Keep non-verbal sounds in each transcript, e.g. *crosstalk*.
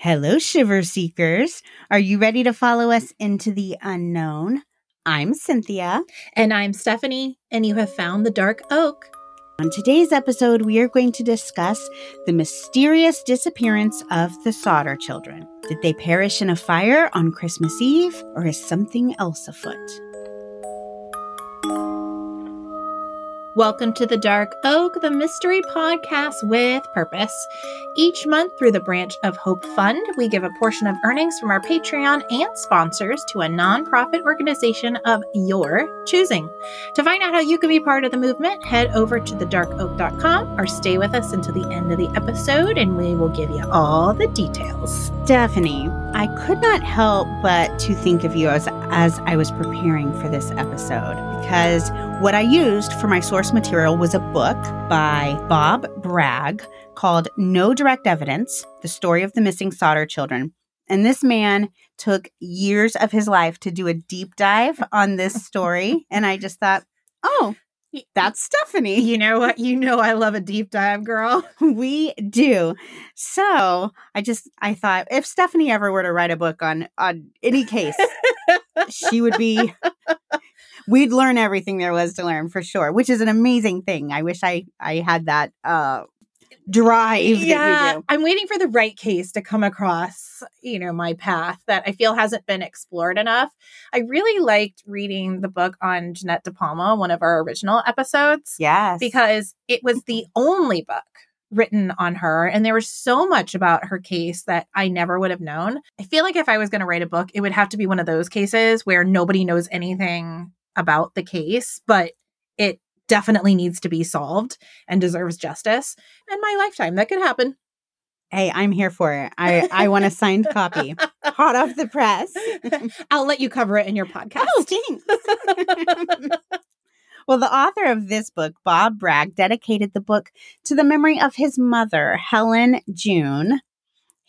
Hello, Shiver Seekers. Are you ready to follow us into the unknown? I'm Cynthia. And I'm Stefanie, and you have found the Dark Oak. On today's episode, we are going to discuss the mysterious disappearance of the Sodder children. Did they perish in a fire on Christmas Eve, or is something else afoot? Welcome to the Dark Oak, the mystery podcast with purpose. Each month, through the branch of Hope Fund, we give a portion of earnings from our Patreon and sponsors to a nonprofit organization of your choosing. To find out how you can be part of the movement, head over to thedarkoak.com or stay with us until the end of the episode and we will give you all the details. Stefanie, I could not help but to think of you as, as I was preparing for this episode because what I used for my source material was a book by Bob Bragg called No Direct Evidence The Story of the Missing Sodder Children. And this man took years of his life to do a deep dive on this story. and I just thought, oh, that's Stefanie. You know what? You know I love a deep dive, girl. *laughs* we do. So I just I thought if Stefanie ever were to write a book on on any case, she would be *laughs* we'd learn everything there was to learn for sure, which is an amazing thing. I wish I I had that uh drive yeah, I'm waiting for the right case to come across, you know, my path that I feel hasn't been explored enough. I really liked reading the book on Jeannette DePalma, one of our original episodes. Yes. Because it was the only book written on her and there was so much about her case that I never would have known. I feel like if I was going to write a book, it would have to be one of those cases where nobody knows anything about the case, but it definitely needs to be solved and deserves justice. And my lifetime, that could happen. Hey, I'm here for it. I, I want a signed copy, hot off the press. *laughs* I'll let you cover it in your podcast. Oh, thanks. *laughs* well, the author of this book, Bob Bragg, dedicated the book to the memory of his mother, Helen June,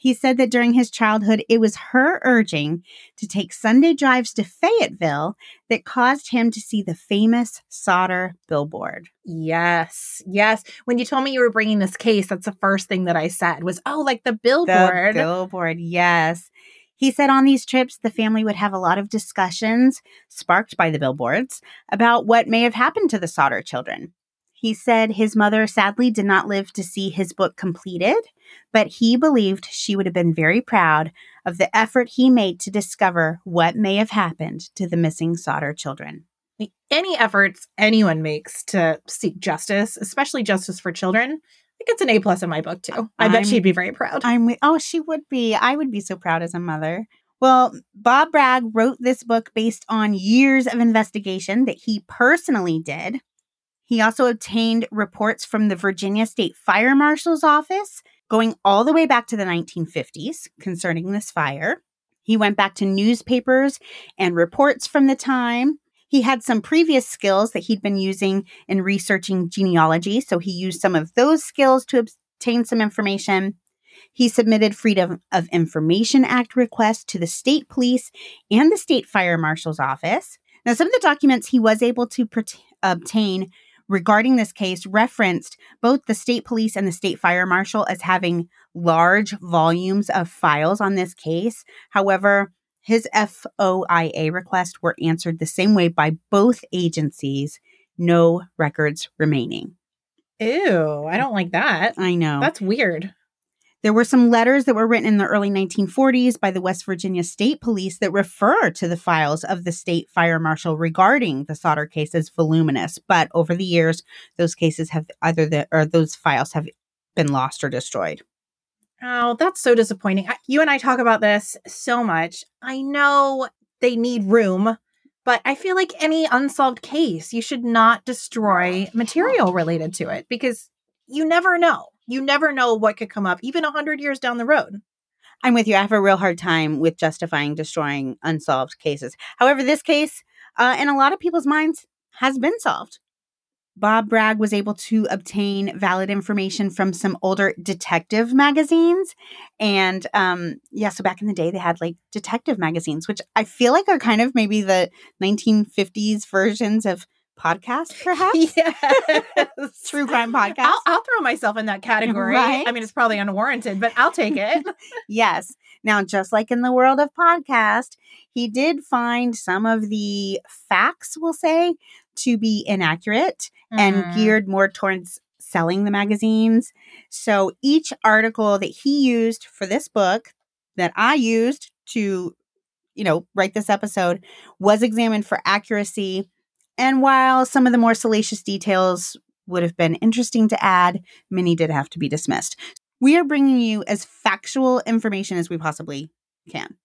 he said that during his childhood, it was her urging to take Sunday drives to Fayetteville that caused him to see the famous Sodder billboard. Yes, yes. When you told me you were bringing this case, that's the first thing that I said was, oh, like the billboard. The billboard, yes. He said on these trips, the family would have a lot of discussions, sparked by the billboards, about what may have happened to the Sodder children. He said his mother sadly did not live to see his book completed, but he believed she would have been very proud of the effort he made to discover what may have happened to the missing Sodder children. Any efforts anyone makes to seek justice, especially justice for children, it gets an A plus in my book too. I I'm, bet she'd be very proud. I'm oh, she would be. I would be so proud as a mother. Well, Bob Bragg wrote this book based on years of investigation that he personally did. He also obtained reports from the Virginia State Fire Marshal's office going all the way back to the 1950s concerning this fire. He went back to newspapers and reports from the time. He had some previous skills that he'd been using in researching genealogy, so he used some of those skills to obtain some information. He submitted Freedom of Information Act requests to the state police and the state fire marshal's office. Now, some of the documents he was able to obtain regarding this case referenced both the state police and the state fire marshal as having large volumes of files on this case. However, his FOIA requests were answered the same way by both agencies, no records remaining. Ew, I don't like that. I know. That's weird. There were some letters that were written in the early 1940s by the West Virginia State Police that refer to the files of the state fire marshal regarding the Sodder case as voluminous. But over the years, those cases have either the or those files have been lost or destroyed. Oh, that's so disappointing. You and I talk about this so much. I know they need room, but I feel like any unsolved case, you should not destroy material related to it because you never know you never know what could come up, even a 100 years down the road. I'm with you. I have a real hard time with justifying destroying unsolved cases. However, this case, uh, in a lot of people's minds, has been solved. Bob Bragg was able to obtain valid information from some older detective magazines. And um, yeah, so back in the day, they had like detective magazines, which I feel like are kind of maybe the 1950s versions of podcast, *laughs* perhaps? yes. True crime podcast? I'll, I'll throw myself in that category. Right? I mean, it's probably unwarranted, but I'll take it. *laughs* yes. Now, just like in the world of podcast, he did find some of the facts, we'll say, to be inaccurate and Mm. geared more towards selling the magazines. So each article that he used for this book that I used to, you know, write this episode was examined for accuracy. And while some of the more salacious details would have been interesting to add, many did have to be dismissed. We are bringing you as factual information as we possibly can.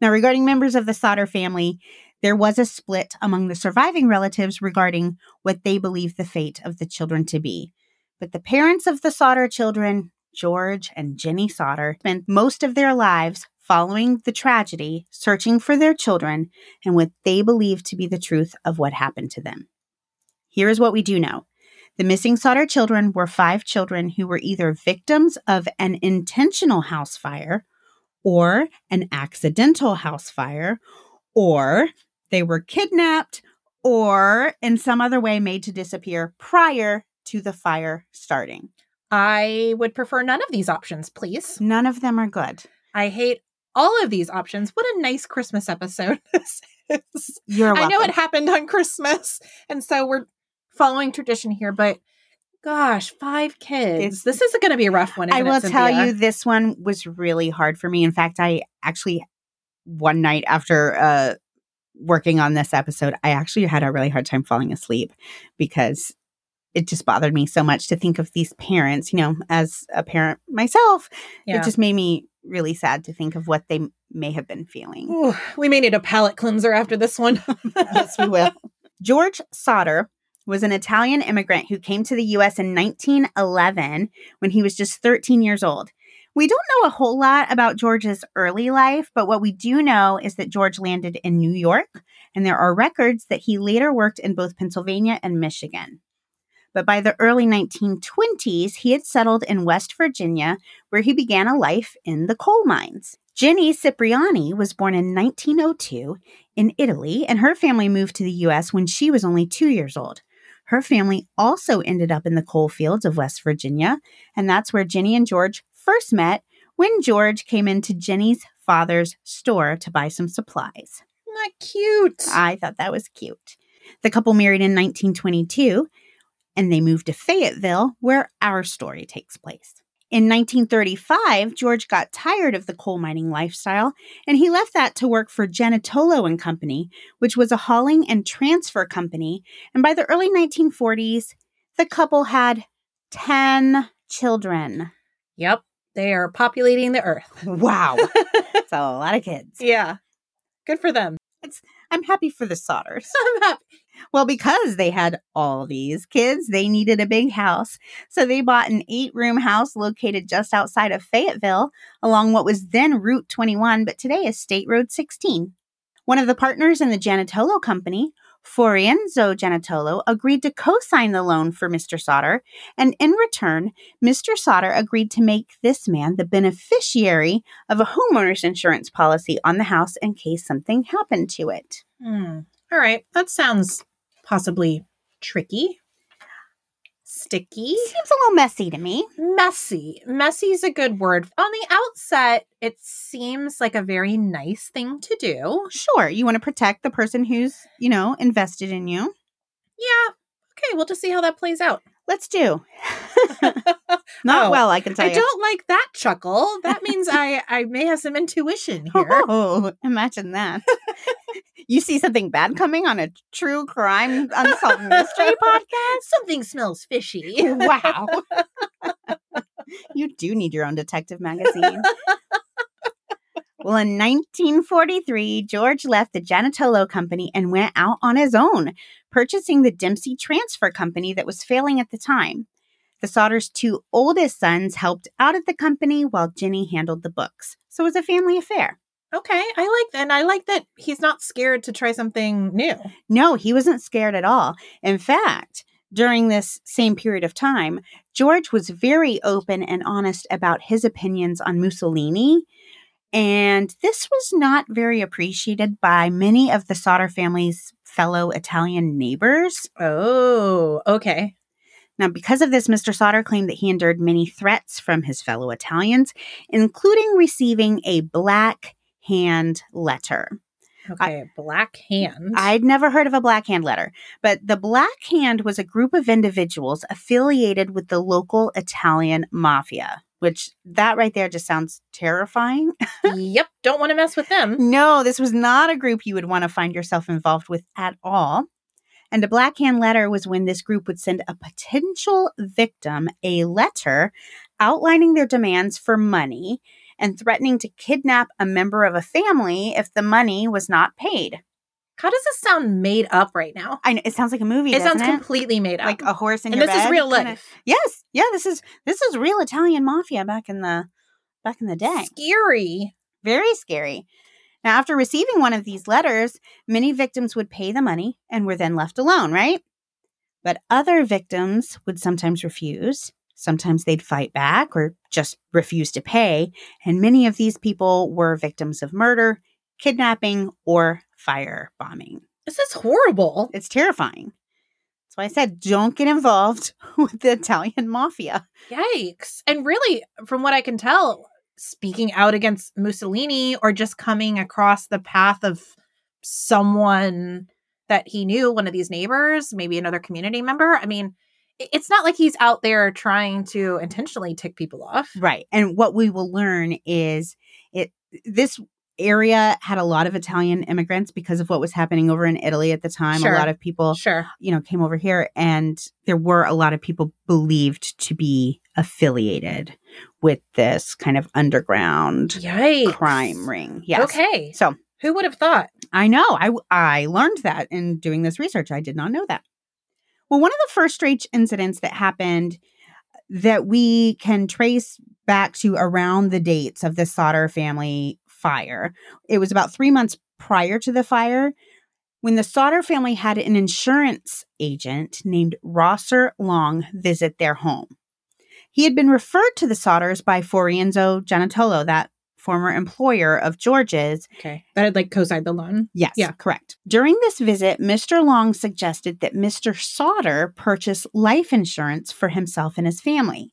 Now, regarding members of the Sodder family, there was a split among the surviving relatives regarding what they believed the fate of the children to be. But the parents of the Sodder children, George and Jenny Sodder, spent most of their lives following the tragedy, searching for their children and what they believe to be the truth of what happened to them. Here is what we do know. The missing Sodder children were five children who were either victims of an intentional house fire or an accidental house fire, or they were kidnapped or in some other way made to disappear prior to the fire starting. I would prefer none of these options, please. None of them are good. I hate all of these options. What a nice Christmas episode *laughs* this is. You're I know it happened on Christmas, and so we're following tradition here, but gosh, five kids. It's- this is going to be a rough one. I will it, tell you, this one was really hard for me. In fact, I actually, one night after uh, working on this episode, I actually had a really hard time falling asleep because it just bothered me so much to think of these parents. You know, as a parent myself, Yeah. it just made me really sad to think of what they may have been feeling. Ooh, we may need a palate cleanser after this one. *laughs* yes, we will. George Sodder was an Italian immigrant who came to the U.S. in 1911 when he was just 13 years old. We don't know a whole lot about George's early life, but what we do know is that George landed in New York, and there are records that he later worked in both Pennsylvania and Michigan. But by the early 1920s, he had settled in West Virginia, where he began a life in the coal mines. Jenny Cipriani was born in 1902 in Italy, and her family moved to the U.S. when she was only two years old. Her family also ended up in the coal fields of West Virginia, and that's where Jenny and George first met when George came into Jenny's father's store to buy some supplies. Not cute. I thought that was cute. The couple married in 1922 and they moved to Fayetteville, where our story takes place. In 1935, George got tired of the coal mining lifestyle and he left that to work for Genitolo and Company, which was a hauling and transfer company. And by the early 1940s, the couple had 10 children. yep. They are populating the earth. *laughs* Wow. *laughs* That's a lot of kids. yeah. Good for them. I'm happy for the Sodders. *laughs* I'm happy. Well, because they had all these kids, they needed a big house. So they bought an eight room house located just outside of Fayetteville along what was then Route 21, but today is State Road 16. One of the partners in the Janitolo company, Fiorenzo Janitolo, agreed to co sign the loan for Mr. Sodder. And in return, Mr. Sodder agreed to make this man the beneficiary of a homeowner's insurance policy on the house in case something happened to it. Hmm. All right. That sounds possibly tricky, sticky, Seems a little messy to me. messy. Messy is a good word. On the outset, it seems like a very nice thing to do. Sure, you want to protect the person who's, you know, invested in you. Yeah. Okay. We'll just see how that plays out. Let's do. Not *laughs* Oh, well, I can tell I you. don't like that chuckle. That means I I may have some intuition *laughs* here. Oh, imagine that. *laughs* you see something bad coming on a true crime unsolved mystery podcast? Something smells fishy. Wow. you do need your own detective magazine. Well, in 1943, George left the Janitolo Company and went out on his own, purchasing the Dempsey Transfer Company that was failing at the time. The Sodder's two oldest sons helped out at the company while Jenny handled the books. So it was a family affair. Okay, I like that. And I like that he's not scared to try something new. No, he wasn't scared at all. In fact, during this same period of time, George was very open and honest about his opinions on Mussolini. And this was not very appreciated by many of the Sodder family's fellow Italian neighbors. Oh, okay. Now, because of this, Mr. Sodder claimed that he endured many threats from his fellow Italians, including receiving a black hand letter. Okay, black hand. I'd never heard of a black hand letter, but the Black Hand was a group of individuals affiliated with the local Italian mafia, which that right there just sounds terrifying. *laughs* yep, don't want to mess with them. no, this was not a group you would want to find yourself involved with at all. And a Black Hand letter was when this group would send a potential victim a letter outlining their demands for money and threatening to kidnap a member of a family if the money was not paid. How does this sound made up right now? I know it sounds like a movie. It sounds it? completely made up. like a horse in and your this is bed, real kinda- life. Yes, yeah, this is this is real Italian mafia back in the back in the day. Scary. Very scary. Now, after receiving one of these letters, many victims would pay the money and were then left alone, right? But other victims would sometimes refuse. Sometimes they'd fight back or just refuse to pay. And many of these people were victims of murder, kidnapping, or fire bombing. This is horrible. It's terrifying. That's why I said don't get involved *laughs* with the Italian mafia. Yikes. And really, from what I can tell, speaking out against Mussolini or just coming across the path of someone that he knew, one of these neighbors, maybe another community member. I mean, it's not like he's out there trying to intentionally tick people off. Right. And what we will learn is it this area had a lot of Italian immigrants because of what was happening over in Italy at the time. Sure. A lot of people, Sure. you know, came over here and there were a lot of people believed to be affiliated with this kind of underground Yikes. crime ring. Yes. Okay. So Who would have thought? I know. I I learned that in doing this research. I did not know that. Well, one of the first strange incidents that happened that we can trace back to around the dates of the Sodder family fire. It was about 3 months prior to the fire when the Sodder family had an insurance agent named Rosser Long visit their home. He had been referred to the Sodders by Fiorenzo Gianatolo, that former employer of George's, Okay. That had like co-signed the loan. Yes, Yeah. correct. During this visit, Mr. Long suggested that Mr. Sodder purchase life insurance for himself and his family.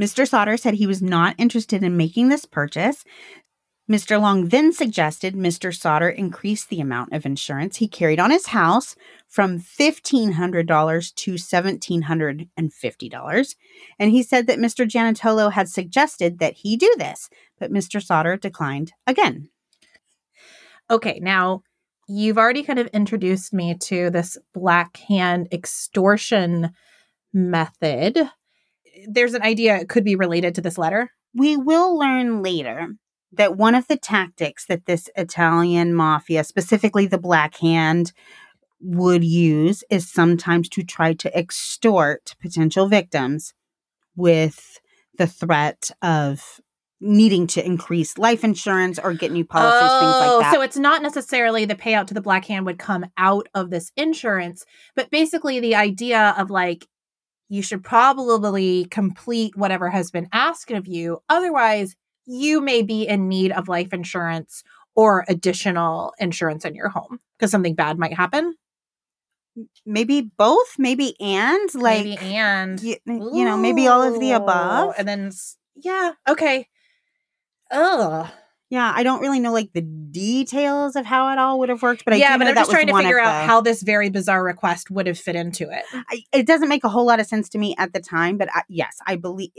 Mr. Sodder said he was not interested in making this purchase. Mr. Long then suggested Mr. Sodder increase the amount of insurance he carried on his house from $1,500 to $1,750. And he said that Mr. Gianatolo had suggested that he do this, but Mr. Sodder declined again. Okay, now you've already kind of introduced me to this black hand extortion method. There's an idea it could be related to this letter. We will learn later that one of the tactics that this Italian mafia, specifically the Black Hand, would use is sometimes to try to extort potential victims with the threat of needing to increase life insurance or get new policies, things like oh, that. Oh, so it's not necessarily the payout to the black hand would come out of this insurance, but basically the idea of like you should probably complete whatever has been asked of you. Otherwise, you may be in need of life insurance or additional insurance in your home because something bad might happen. maybe both, maybe and like maybe and y- you know, maybe all of the above. and then yeah, okay. Ugh. Yeah, I don't really know like the details of how it all would have worked, but I yeah, but I'm just was trying to figure out the- how this very bizarre request would have fit into it. I, it doesn't make a whole lot of sense to me at the time, but I, yes, I believe.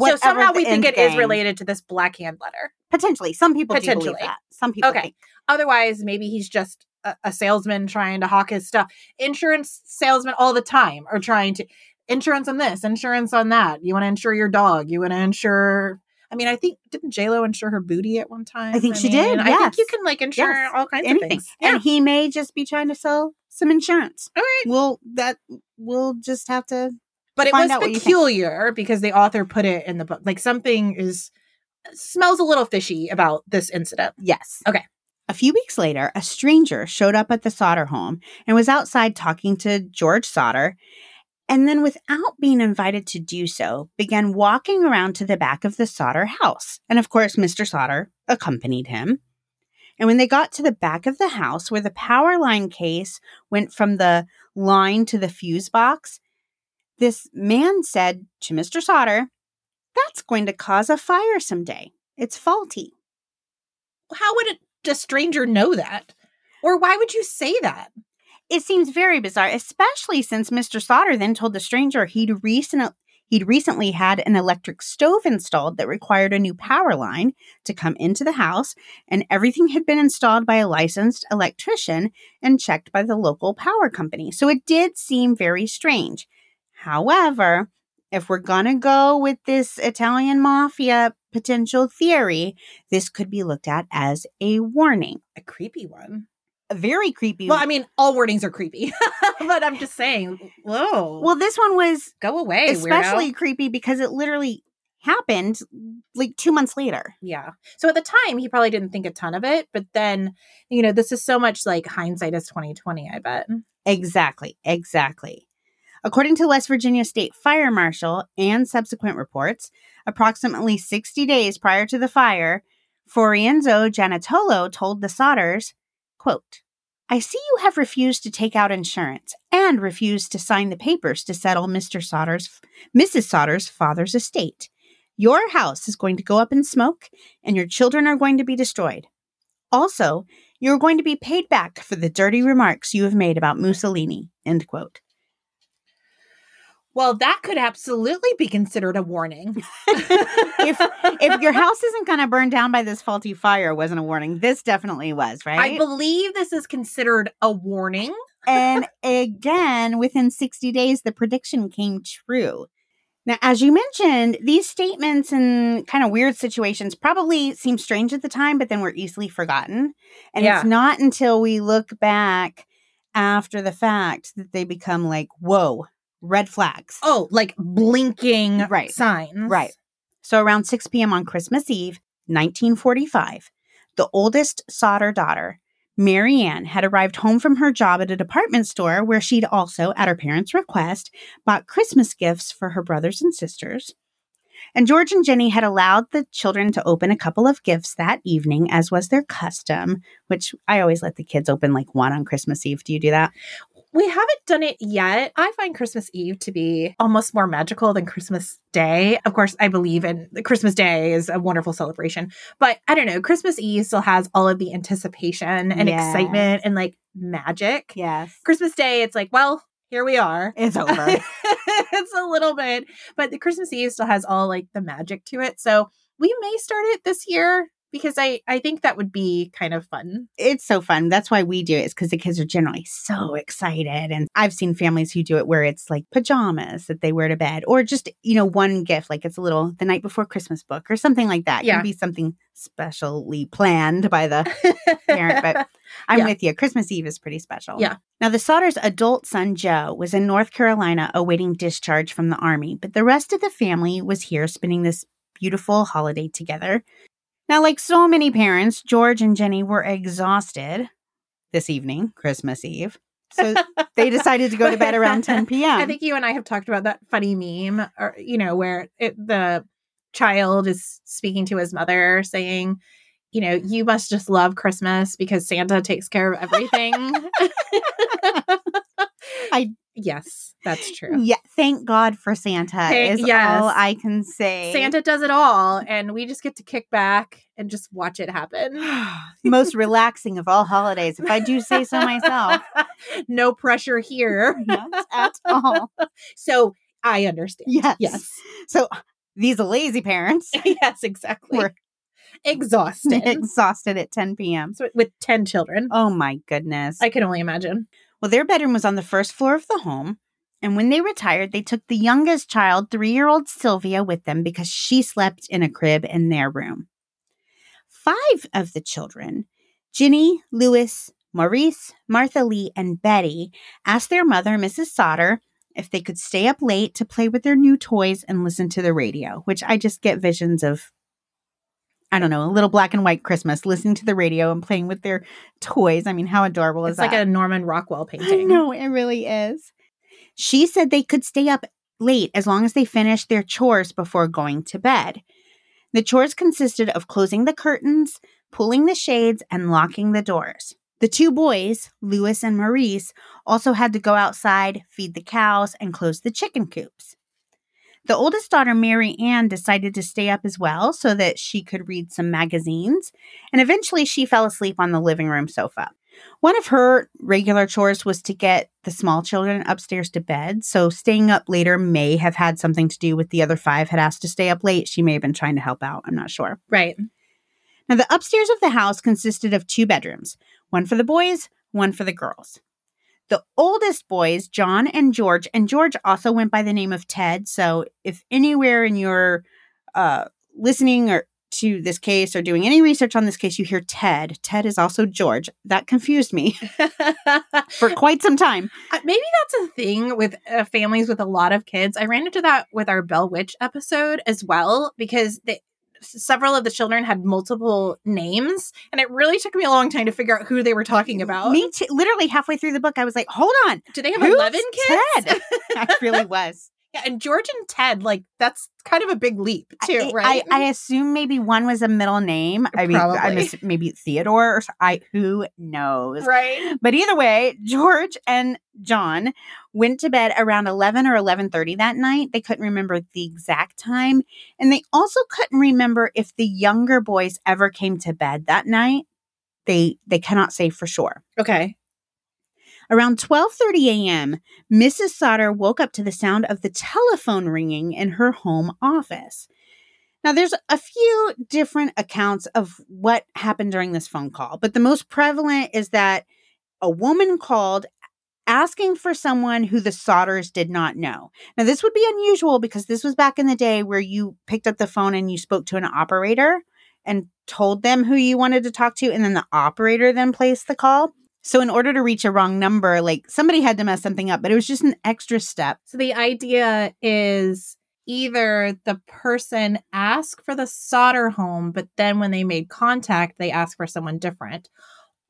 So somehow we think it is related to this black hand letter. Potentially, some people do Potentially. believe that. Some people. Okay. think. Otherwise, maybe he's just a, a salesman trying to hawk his stuff. Insurance salesmen all the time are trying to insurance on this, insurance on that. You want to insure your dog. You want to insure. I mean, I think didn't J Lo insure her booty at one time? I think she did, I think you can like insure Yes. all kinds Anything, of things. Yeah. and he may just be trying to sell some insurance. all right. We'll that we'll just have to. But it was out what you think. peculiar because the author put it in the book. Like something is smells a little fishy about this incident. Yes. Okay. A few weeks later, a stranger showed up at the Sodder home and was outside talking to George Sodder. And then, without being invited to do so, began walking around to the back of the Sodder house. And of course, Mr. Sodder accompanied him. And when they got to the back of the house where the power line case went from the line to the fuse box, this man said to Mr. Sodder, That's going to cause a fire someday. It's faulty. How would a, a stranger know that? Or why would you say that? It seems very bizarre, especially since Mr. Sodder then told the stranger he'd recently He'd recently had an electric stove installed that required a new power line to come into the house, and everything had been installed by a licensed electrician and checked by the local power company. So it did seem very strange. However, if we're going to go with this Italian mafia potential theory, this could be looked at as a warning. A creepy one A very creepy. Well, I mean, all warnings are creepy, *laughs* but I'm just saying, whoa. Well, this one was go away, especially weirdo. creepy because it literally happened like two months later. Yeah. So at the time, he probably didn't think a ton of it, but then, you know, this is so much like hindsight is 2020. I bet. Exactly. Exactly. According to West Virginia State Fire Marshal and subsequent reports, approximately 60 days prior to the fire, Fiorenzo Giannotolo told the Sodders Quote, I see you have refused to take out insurance and refused to sign the papers to settle Mr. Sodder's, Mrs. Sodder's father's estate. Your house is going to go up in smoke and your children are going to be destroyed. Also, you are going to be paid back for the dirty remarks you have made about Mussolini. End quote. Well, that could absolutely be considered a warning. *laughs* if if your house isn't going to burn down by this faulty fire wasn't a warning, this definitely was, right? I believe this is considered a warning. and again, within 60 days the prediction came true. Now, as you mentioned, these statements and kind of weird situations probably seem strange at the time, but then were easily forgotten. And Yeah. it's not until we look back after the fact that they become like, whoa, red flags. Oh, like blinking Right. signs. Right. So around 6 p.m. on Christmas Eve, 1945, the oldest Sodder daughter, Mary Ann, had arrived home from her job at a department store where she'd also, at her parents' request, bought Christmas gifts for her brothers and sisters. And George and Jenny had allowed the children to open a couple of gifts that evening, as was their custom, which I always let the kids open like one on Christmas Eve. Do you do that? We haven't done it yet. I find Christmas Eve to be almost more magical than Christmas Day. Of course, I believe in Christmas Day is a wonderful celebration, but I don't know. Christmas Eve still has all of the anticipation and Yes. excitement and like magic. Yes. Christmas Day, it's like, well, here we are. It's *laughs* over. it's a little bit, but the Christmas Eve still has all like the magic to it. So we may start it this year because I I think that would be kind of fun. it's so fun. That's why we do it, is because the kids are generally so excited. And I've seen families who do it where it's like pajamas that they wear to bed, or just, you know, one gift, like it's a little the night before Christmas book or something like that. It Yeah. can be something specially planned by the parent. But *laughs* I'm Yeah. with you. Christmas Eve is pretty special. Yeah. Now, the Sodder's adult son, Joe, was in North Carolina awaiting discharge from the Army, but the rest of the family was here spending this beautiful holiday together. Now, like so many parents, George and Jenny were exhausted this evening, Christmas Eve. So they *laughs* decided to go to bed around 10 p.m. *laughs* I think you and I have talked about that funny meme, or you know, where it, the child is speaking to his mother, saying, "You know, you must just love Christmas because Santa takes care of everything." *laughs* I- yes, that's true. yeah, thank God for Santa Thank- is yes. all I can say. Santa does it all, and we just get to kick back and just watch it happen. *sighs* Most relaxing of all holidays, if I do say so myself. *laughs* no pressure here. *laughs* Not at all. *laughs* So I understand. Yes. Yes. So these lazy parents yes, exactly. We're- exhausted. exhausted at 10 p.m. So with 10 children. Oh my goodness. I can only imagine. Well, their bedroom was on the first floor of the home. And when they retired, they took the youngest child, three year old Sylvia, with them because she slept in a crib in their room. Five of the children, Ginny, Louis, Maurice, Martha Lee, and Betty, asked their mother, Mrs. Sodder, if they could stay up late to play with their new toys and listen to the radio, which I just get visions of. I don't know, a little black and white Christmas, listening to the radio and playing with their toys. I mean, how adorable is It's that? It's like a Norman Rockwell painting. know, it really is. She said they could stay up late as long as they finished their chores before going to bed. The chores consisted of closing the curtains, pulling the shades and locking the doors. The two boys, Louis and Maurice, also had to go outside, feed the cows, and close the chicken coops. The oldest daughter, Mary Ann, decided to stay up as well so that she could read some magazines, and eventually she fell asleep on the living room sofa. One of her regular chores was to get the small children upstairs to bed, so staying up later may have had something to do with the other five had asked to stay up late. She may have been trying to help out. I'm not sure. Right. Now, the upstairs of the house consisted of two bedrooms one for the boys, one for the girls. The oldest boys, John and George, and George also went by the name of Ted. So, if anywhere in your uh, listening or to this case or doing any research on this case, you hear Ted. Ted is also George. That confused me *laughs* for quite some time. Uh, Maybe that's a thing with uh, families with a lot of kids. I ran into that with our Bell Witch episode as well because they, several of the children had multiple names, and it really took me a long time to figure out who they were talking about. Me too. Literally halfway through the book, I was like, hold on. Do they have Who's eleven kids? Ted? *laughs* I really was. Yeah, and George and Ted, like that's kind of a big leap too, I, right? I, I assume maybe one was a middle name. I mean, I miss, maybe Theodore or I who knows. right. But either way, George and John went to bed around 11 or 11:30 that night. They couldn't remember the exact time, and they also couldn't remember if the younger boys ever came to bed that night. They they cannot say for sure. Okay. Around 12:30 a.m., Mrs. Sodder woke up to the sound of the telephone ringing in her home office. Now there's a few different accounts of what happened during this phone call, but the most prevalent is that a woman called asking for someone who the Sodders did not know. Now this would be unusual because this was back in the day where you picked up the phone and you spoke to an operator and told them who you wanted to talk to and then the operator then placed the call. So in order to reach a wrong number, like somebody had to mess something up, but it was just an extra step. So the idea is either the person asked for the Sodder home, but then when they made contact, they asked for someone different,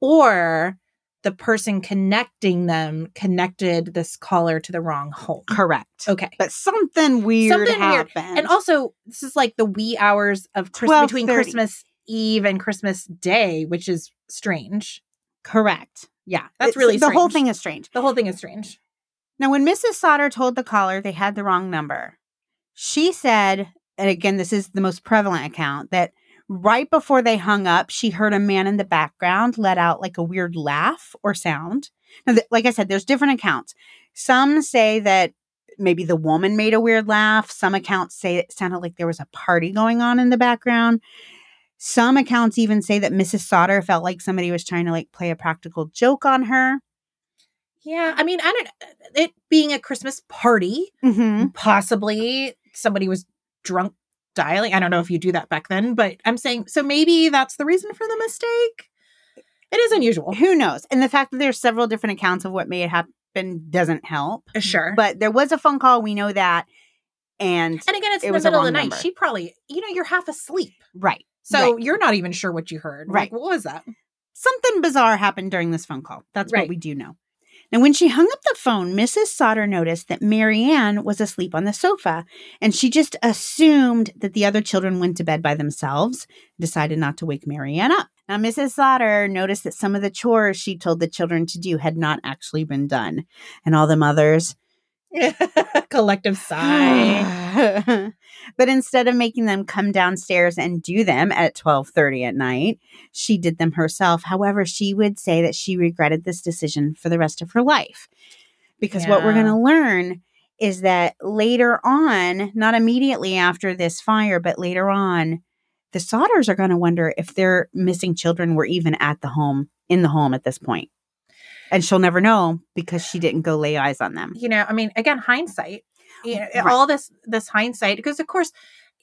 or the person connecting them connected this caller to the wrong home. Correct. Okay. But something weird Something weird. happened. And also, this is like the wee hours of Christmas between Christmas Eve and Christmas Day, which is strange. Correct. Yeah. That's It's- really the whole thing is strange. The whole thing is strange. Now, when Mrs. Sodder told the caller they had the wrong number, she said, and again, this is the most prevalent account, that right before they hung up, she heard a man in the background let out like a weird laugh or sound. Now, th- like I said, there's different accounts. Some say that maybe the woman made a weird laugh. Some accounts say it sounded like there was a party going on in the background. Some accounts even say that Mrs. Sodder felt like somebody was trying to like play a practical joke on her. Yeah, I mean, I don't. It being a Christmas party, Mm-hmm. possibly somebody was drunk dialing. I don't know if you do that back then, but I'm saying so maybe that's the reason for the mistake. It is unusual. who knows? And the fact that there's several different accounts of what may have happened doesn't help. Sure. But there was a phone call. We know that. And and again, it's it in the middle of the night. number. She probably, you know, you're half asleep. right. So right. you're not even sure what you heard. Right. Like, what was that? something bizarre happened during this phone call. That's Right. what we do know. Now, when she hung up the phone, Mrs. Sodder noticed that Mary Ann was asleep on the sofa, and she just assumed that the other children went to bed by themselves, decided not to wake Mary Ann up. Now, Mrs. Sodder noticed that some of the chores she told the children to do had not actually been done, and all the mothers *laughs* Collective sigh. *sighs* but instead of making them come downstairs and do them at 12:30 at night, she did them herself. However, she would say that she regretted this decision for the rest of her life. Because what we're going to learn is that later on, not immediately after this fire, but later on, the Sodders are going to wonder if their missing children were even at the home, in the home at this point. And she'll never know because she didn't go lay eyes on them. you know, I mean, again, hindsight. You know, Right. all this this hindsight because of course,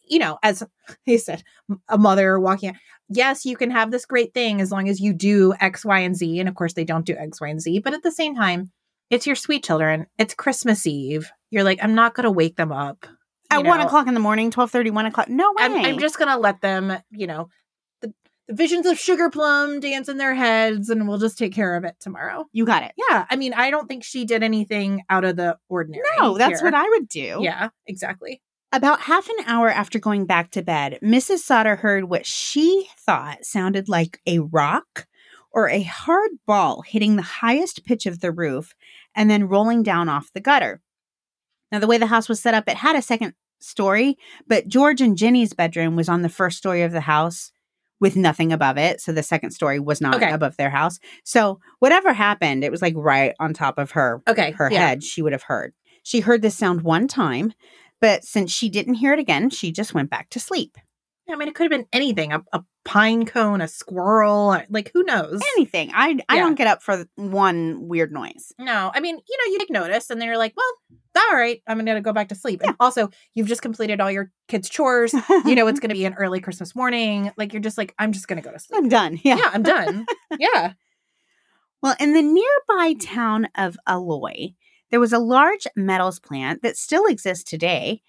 you know, as he said, a mother walking out, yes, you can have this great thing as long as you do X, Y, and Z. And of course they don't do X, Y, and Z. But at the same time, it's your sweet children. It's Christmas Eve. You're like, I'm not gonna wake them up. At you one o'clock in the morning, 12:30, 1 o'clock. No way. I'm, I'm just gonna let them, you know, the, visions of sugar plum dance in their heads, and we'll just take care of it tomorrow. you got it. Yeah, I mean, I don't think she did anything out of the ordinary. No, that's here. what I would do. Yeah, exactly. About half an hour after going back to bed, Mrs. Sodder heard what she thought sounded like a rock or a hard ball hitting the highest pitch of the roof and then rolling down off the gutter. Now, the way the house was set up, it had a second story, but George and Ginny's bedroom was on the first story of the house with nothing above it. So the second story was not Okay. above their house. So whatever happened, it was like right on top of her Okay. her yeah. head, she would have heard. She heard this sound one time, but since she didn't hear it again, she just went back to sleep. I mean, it could have been anything a, a pine cone, a squirrel, uh, like who knows? Anything. I I Yeah. don't get up for one weird noise. No, I mean, you know, you take notice and then you're like, well, all right, I'm going to go back to sleep. And also, you've just completed all your kids' chores. You know, it's going to be an *laughs* early Christmas morning. Like, you're just like, I'm just going to go to sleep. I'm done. Yeah. Yeah, I'm done. *laughs* yeah. Well, in the nearby town of Alloy, there was a large metals plant that still exists today,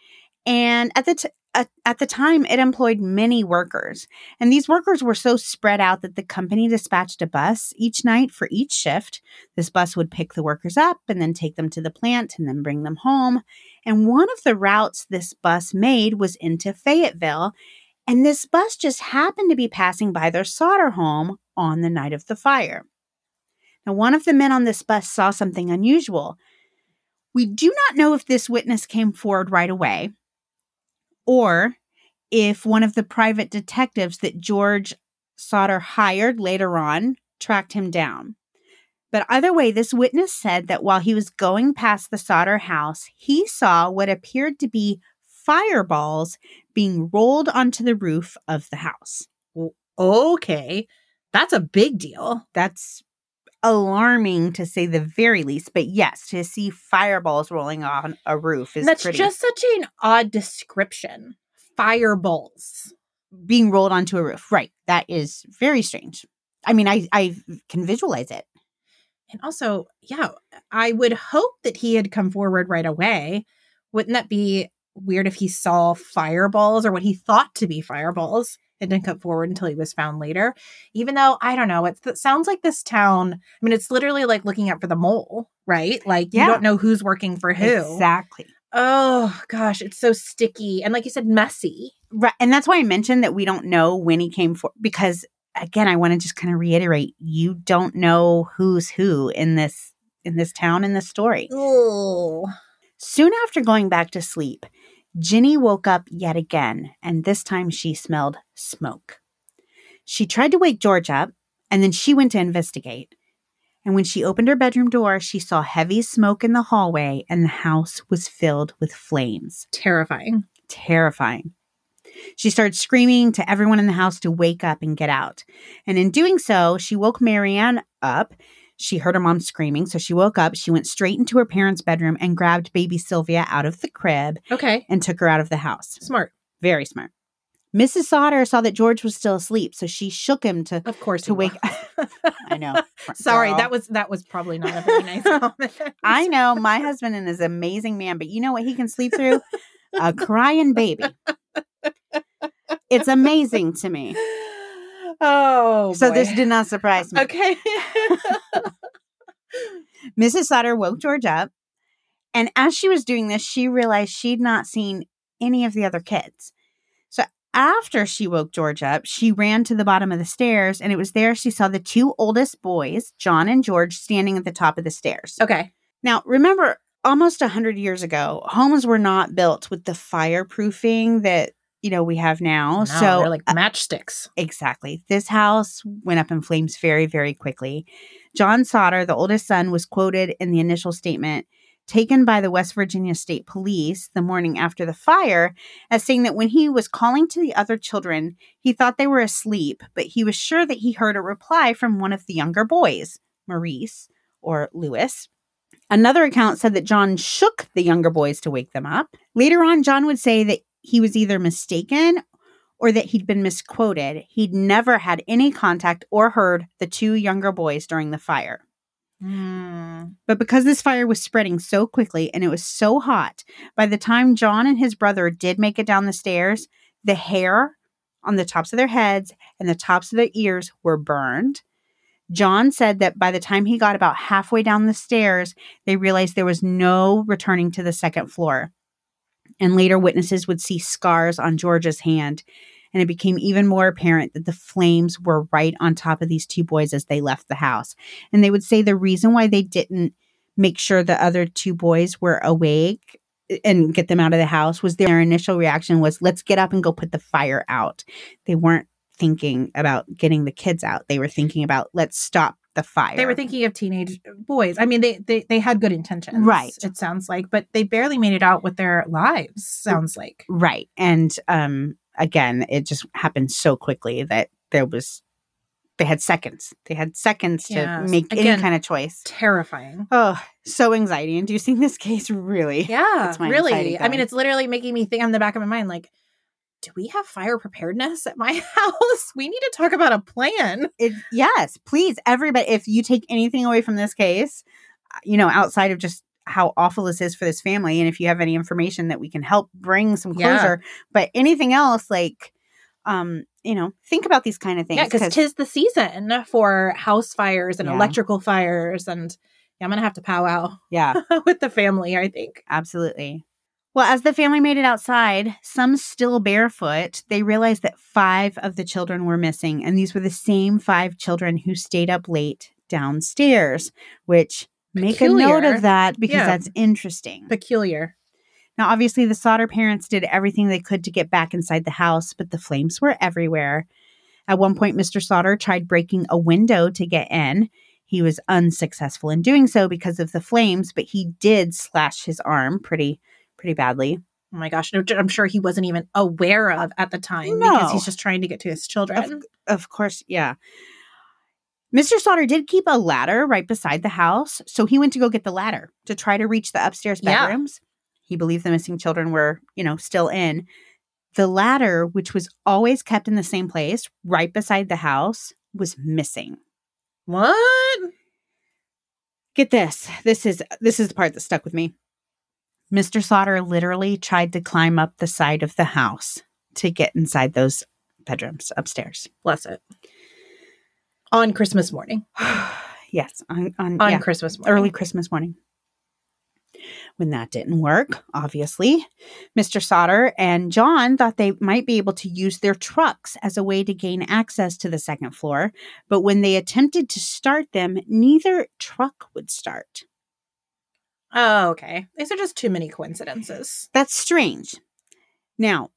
and at the t- at, at the time it employed many workers. And these workers were so spread out that the company dispatched a bus each night for each shift. This bus would pick the workers up and then take them to the plant and then bring them home. And one of the routes this bus made was into Fayetteville, and this bus just happened to be passing by their Sodder home on the night of the fire. Now, one of the men on this bus saw something unusual. We do not know if this witness came forward right away or if one of the private detectives that George Sodder hired later on tracked him down. But either way, this witness said that while he was going past the Sodder house, he saw what appeared to be fireballs being rolled onto the roof of the house. Okay. That's a big deal. That's alarming to say the very least. But yes, to see fireballs rolling on a roof is That's pretty just such an odd description. Fireballs. being rolled onto a roof. Right. That is very strange. I mean, I I can visualize it. And also, yeah, I would hope that he had come forward right away. Wouldn't that be weird if he saw fireballs or what he thought to be fireballs and didn't come forward until he was found later? Even though, I don't know, it sounds like this town, I mean, it's literally like looking out for the mole, right? Like you don't know who's working for who. Exactly. Oh, gosh, it's so sticky. And like you said, messy. Right. And that's why I mentioned that we don't know when he came for because again, I want to just kind of reiterate, you don't know who's who in this in this town in this story. Oh. Soon after going back to sleep, Ginny woke up yet again, and this time she smelled smoke. She tried to wake George up, and then she went to investigate. And when she opened her bedroom door, she saw heavy smoke in the hallway, and the house was filled with flames. Terrifying. Terrifying. She started screaming to everyone in the house to wake up and get out. And in doing so, she woke Mary Ann up. She heard her mom screaming, so she woke up. She went straight into her parents' bedroom and grabbed baby Sylvia out of the crib Okay. and took her out of the house. Smart. Very smart. Mrs. Sodder saw that George was still asleep, so she shook him to Of course. to wake. will. *laughs* I know. *laughs* Sorry, Girl. that was that was probably not a very nice *laughs* comment. I know my husband is an amazing man, but you know what he can sleep through? A crying baby. It's amazing to me. Oh, So this did not surprise me. okay. *laughs* Mrs. Sodder woke George up, and as she was doing this, she realized she'd not seen any of the other kids. So after she woke George up, she ran to the bottom of the stairs, and it was there she saw the two oldest boys, John and George, standing at the top of the stairs. okay. Now, remember, almost a 100 years ago, homes were not built with the fireproofing that, you know, we have now. No, so they're like uh, matchsticks. Exactly. This house went up in flames very, very quickly. John Sodder, the oldest son, was quoted in the initial statement taken by the West Virginia State Police the morning after the fire as saying that when he was calling to the other children, he thought they were asleep, but he was sure that he heard a reply from one of the younger boys, Maurice or Louis. Another account said that John shook the younger boys to wake them up. Later on, John would say that he was either mistaken or that he'd been misquoted. He'd never had any contact or heard the two younger boys during the fire. Mm. But because this fire was spreading so quickly and it was so hot, by the time John and his brother did make it down the stairs, the hair on the tops of their heads and the tops of their ears were burned. John said that by the time he got about halfway down the stairs, they realized there was no returning to the second floor. And later, witnesses would see scars on George's hand. And it became even more apparent that the flames were right on top of these two boys as they left the house. And they would say the reason why they didn't make sure the other two boys were awake eh, and get them out of the house was their initial reaction was let's get up and go put the fire out. They weren't thinking about getting the kids out. They were thinking about let's stop the fire. They were thinking of teenage boys. I mean, they they they had good intentions, Right. It sounds like, but they barely made it out with their lives. Sounds like. right. And um again, it just happened so quickly that there was they had seconds. They had seconds to Yes. make Again, any kind of choice. Terrifying. Oh, so anxiety inducing this case really. Yeah, really. I mean, it's literally making me think on the back of my mind, like, do we have fire preparedness at my *laughs* house? We need to talk about a plan. It, yes, please, everybody. If you take anything away from this case, uh, you know, outside of just how awful this is for this family, and if you have any information that we can help bring some Yeah. closure, but anything else, like, um, you know, think about these kind of things. Yeah, because 'cause- tis the season for house fires and Yeah. electrical fires, and yeah, I'm gonna have to powwow yeah, *laughs* with the family. I think. absolutely. Well, as the family made it outside, some still barefoot, they realized that five of the children were missing, and these were the same five children who stayed up late downstairs, which make a note of that because Yeah. that's interesting. Peculiar. Now, obviously, the Sodder parents did everything they could to get back inside the house, but the flames were everywhere. At one point, Mr. Sodder tried breaking a window to get in. He was unsuccessful in doing so because of the flames, but he did slash his arm pretty, pretty badly. Oh my gosh, I'm sure he wasn't even aware of at the time No. because he's just trying to get to his children. Of course, yeah. Mr. Sodder did keep a ladder right beside the house, so he went to go get the ladder to try to reach the upstairs Yeah. bedrooms. He believed the missing children were, you know, still in. The ladder, which was always kept in the same place, right beside the house, was missing. What? Get this. This is this is the part that stuck with me. Mr. Sodder literally tried to climb up the side of the house to get inside those bedrooms upstairs. Bless it. On Christmas morning. *sighs* yes, on, on, On yeah. Christmas morning. early Christmas morning. When that didn't work, obviously, Mr. Sodder and John thought they might be able to use their trucks as a way to gain access to the second floor. But when they attempted to start them, neither truck would start. Oh, okay. These are just too many coincidences. That's strange. Now,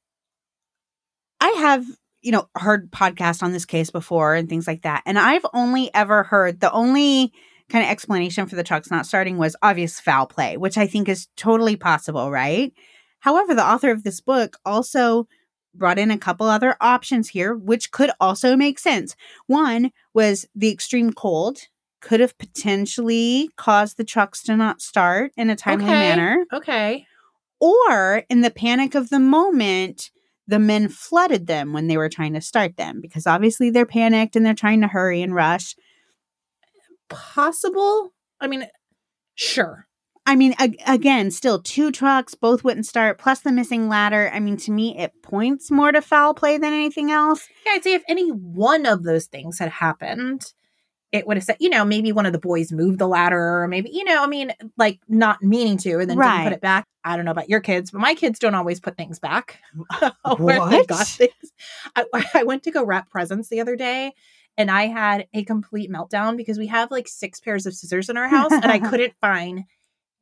I have, you know, heard podcasts on this case before and things like that. And I've only ever heard the only kind of explanation for the trucks not starting was obvious foul play, which I think is totally possible, right? However, the author of this book also brought in a couple other options here, which could also make sense. One was the extreme cold could have potentially caused the trucks to not start in a timely Okay. manner Okay. or in the panic of the moment the men flooded them when they were trying to start them because obviously they're panicked and they're trying to hurry and rush Possible? I mean, sure. i mean ag- again still two trucks both wouldn't start plus the missing ladder i mean to me it points more to foul play than anything else Yeah, I'd say if any one of those things had happened, it would have said, you know, maybe one of the boys moved the ladder, or maybe, you know, I mean, like not meaning to, and then didn't put it back. I don't know about your kids, but my kids don't always put things back *laughs* where they What? got things. I, I went to go wrap presents the other day, and I had a complete meltdown because we have like six pairs of scissors in our house, and I *laughs* couldn't find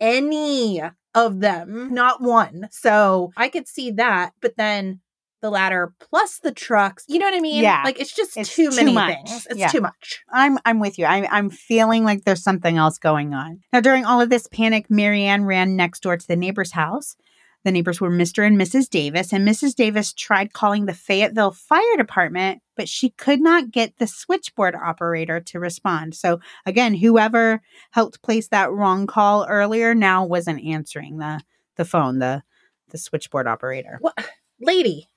any of them, not one. So I could see that, but then the ladder plus the trucks, you know what I mean? Yeah. Like it's just It's too too many much. things. It's Yeah. too much. I'm I'm with you. I'm I'm feeling like there's something else going on. Now during all of this panic, Mary Ann ran next door to the neighbor's house. The neighbors were Mr. and Mrs. Davis, and Mrs. Davis tried calling the Fayetteville Fire Department, but she could not get the switchboard operator to respond. So again, whoever helped place that wrong call earlier now wasn't answering the the phone, the the switchboard operator. What lady?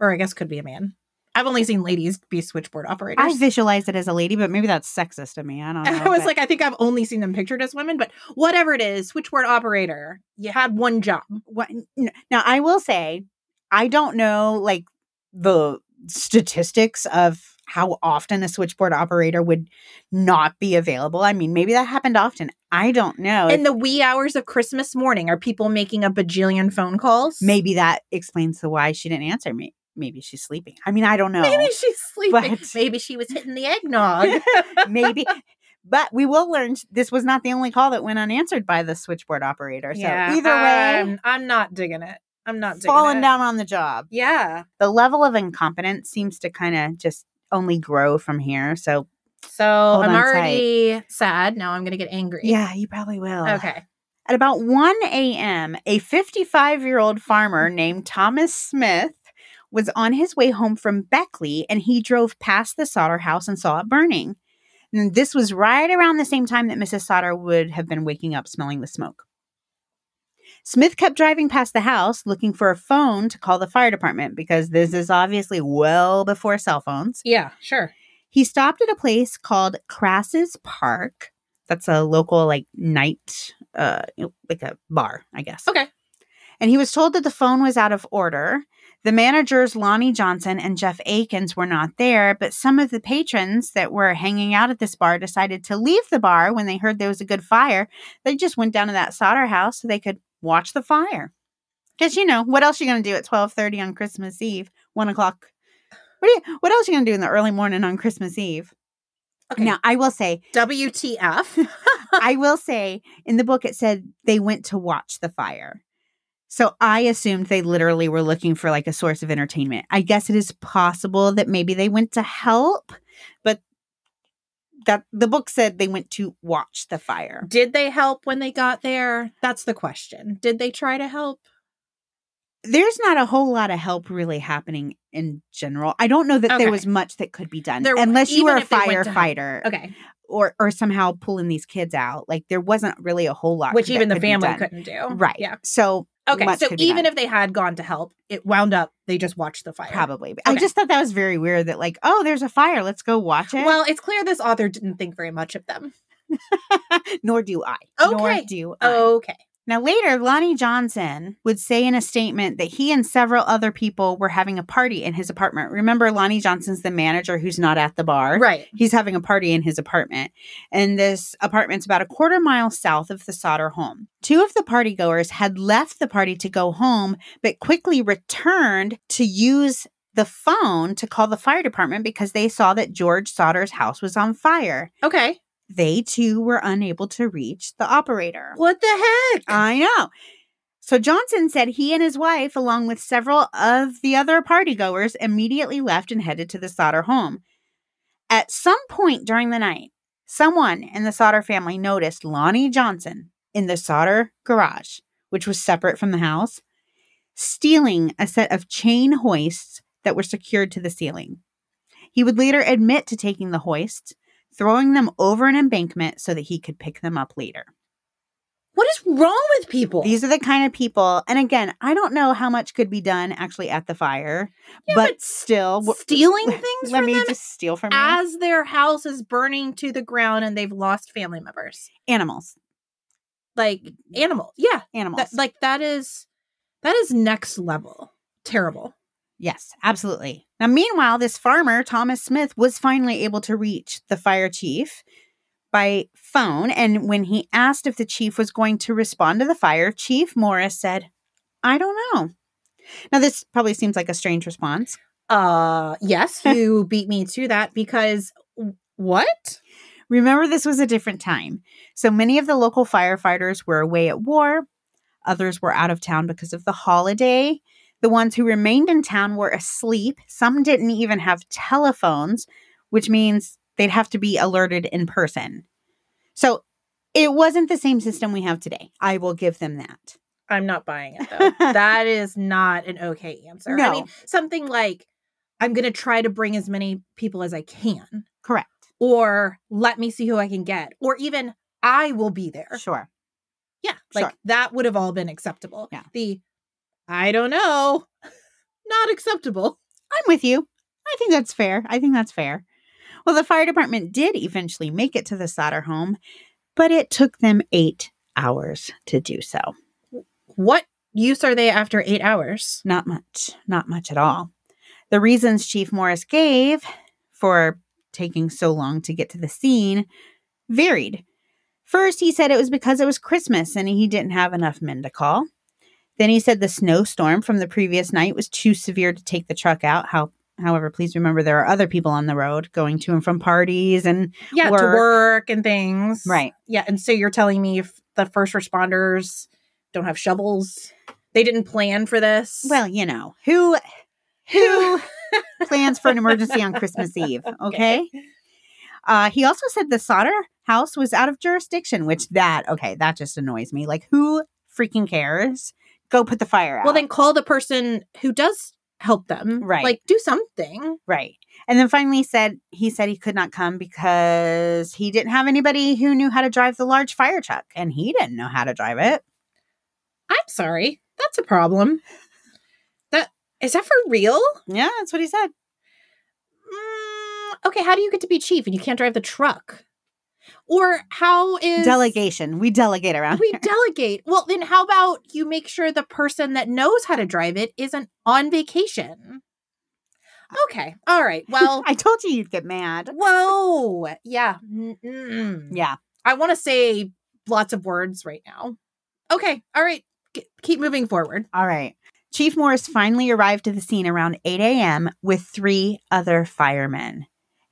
Or I guess could be a man. I've only seen ladies be switchboard operators. I visualized it as a lady, but maybe that's sexist of me. I don't *laughs* know. I was but- like, I think I've only seen them pictured as women, but whatever it is, switchboard operator. You had one job. what now i will say i don't know like the statistics of how often a switchboard operator would not be available. I mean, maybe that happened often. I don't know. In the wee hours of Christmas morning, are people making a bajillion phone calls? maybe that explains the why she didn't answer me. Maybe she's sleeping. I mean, I don't know. Maybe she's sleeping. But- Maybe she was hitting the eggnog. *laughs* maybe. But we will learn this was not the only call that went unanswered by the switchboard operator. So either way, I'm, I'm not digging it. I'm not digging falling it. down on the job. Yeah. The level of incompetence seems to kind of just only grow from here. So So I'm already sad. Now I'm going to get angry. yeah, you probably will. Okay. At about 1 a.m., a 55 year old farmer mm. named Thomas Smith was on his way home from Beckley and he drove past the Sodder house and saw it burning. And this was right around the same time that Mrs. Sodder would have been waking up smelling the smoke. Smith kept driving past the house looking for a phone to call the fire department because this is obviously well before cell phones. Yeah, sure. He stopped at a place called Crass's Park. That's a local like night uh like a bar, I guess. Okay. And he was told that the phone was out of order. The managers Lonnie Johnson and Jeff Akins were not there, but some of the patrons that were hanging out at this bar decided to leave the bar when they heard there was a good fire. They just went down to that Sodder house so they could watch the fire. Because you know what else are you gonna do at twelve thirty on Christmas Eve, one o'clock. What are you, What else you gonna do in the early morning on Christmas Eve? Okay. Now I will say, WTF? *laughs* I will say, in the book it said they went to watch the fire. So I assumed they literally were looking for like a source of entertainment. I guess it is possible that maybe they went to help, but that the book said they went to watch the fire. Did they help when they got there? That's the question. Did they try to help? There's not a whole lot of help really happening in general. I don't know that Okay. there was much that could be done There- unless you were a if they went to help. firefighter Okay. or or somehow pulling these kids out. Like there wasn't really a whole lot Which even the could family couldn't do. Right. Yeah. So Okay. So even done. if they had gone to help, it wound up they just watched the fire. Probably. I just thought that was very weird that like, oh, there's a fire. Let's go watch it. Well, it's clear this author didn't think very much of them. *laughs* nor do I. Nor Okay. do I. Okay. Now later, Lonnie Johnson would say in a statement that he and several other people were having a party in his apartment. Remember, Lonnie Johnson's the manager who's not at the bar. Right. He's having a party in his apartment. And this apartment's about a quarter mile south of the Sodder home. Two of the partygoers had left the party to go home, but quickly returned to use the phone to call the fire department because they saw that George Sodder's house was on fire. Okay. They too were unable to reach the operator. What the heck? I know. So Johnson said he and his wife, along with several of the other partygoers, immediately left and headed to the Sodder home. At some point during the night, someone in the Sodder family noticed Lonnie Johnson in the Sodder garage, which was separate from the house, stealing a set of chain hoists that were secured to the ceiling. He would later admit to taking the hoists, throwing them over an embankment so that he could pick them up later. what is wrong with people? These are the kind of people, and again, I don't know how much could be done actually at the fire, Yeah, but, but still, stealing let- *laughs* things Let from me just steal from you. as their house is burning to the ground and they've lost family members. Animals, Like animals. Yeah. animals. That, like that is that is next level. Terrible. yes, absolutely. Now, meanwhile, this farmer Thomas Smith was finally able to reach the fire chief by phone, and when he asked if the chief was going to respond to the fire, Chief Morris said, "I don't know." Now, this probably seems like a strange response. Uh yes, *laughs* you beat me to that because what? Remember, this was a different time. So many of the local firefighters were away at war. Others were out of town because of the holiday. The ones who remained in town were asleep. Some didn't even have telephones, which means they'd have to be alerted in person. So it wasn't the same system we have today. I will give them that. I'm not buying it though. *laughs* that is not an okay answer. I No. mean, something like I'm going to try to bring as many people as I can Correct. or let me see who I can get or even I will be there. Sure. Yeah, like Sure. that would have all been acceptable. Yeah. The I don't know, not acceptable. I'm with you. I think that's fair. I think that's fair. Well, the fire department did eventually make it to the Sodder home, but it took them eight hours to do so. What use are they after eight hours? Not much, not much at all. The reasons Chief Morris gave for taking so long to get to the scene varied. First, he said it was because it was Christmas and he didn't have enough men to call. Then he said the snowstorm from the previous night was too severe to take the truck out. How, however, please remember there are other people on the road going to and from parties and Yeah, to Work. work and things. right. Yeah. And so you're telling me if the first responders don't have shovels, they didn't plan for this? Well, you know who who *laughs* plans for an emergency on Christmas Eve. *laughs* Okay. Uh, he also said the Sodder house was out of jurisdiction, which that okay, that just annoys me. Like, who freaking cares? Go put the fire out. Well, then call the person who does help them. Right. Like do something. right. And then finally said he said he could not come because he didn't have anybody who knew how to drive the large fire truck, and he didn't know how to drive it. I'm sorry. That's a problem. That is that for real? Yeah, that's what he said. Mm, okay, how do you get to be chief and you can't drive the truck? Or how is Delegation. We delegate around. we here. *laughs* delegate? Well, then how about you make sure the person that knows how to drive it isn't on vacation? Okay. All right. Well, *laughs* I told you you'd get mad. whoa. Yeah. Mm-mm. Yeah. I want to say lots of words right now. Okay. All right. G- keep moving forward. All right. Chief Morris finally arrived to the scene around 8 a.m. with three other firemen.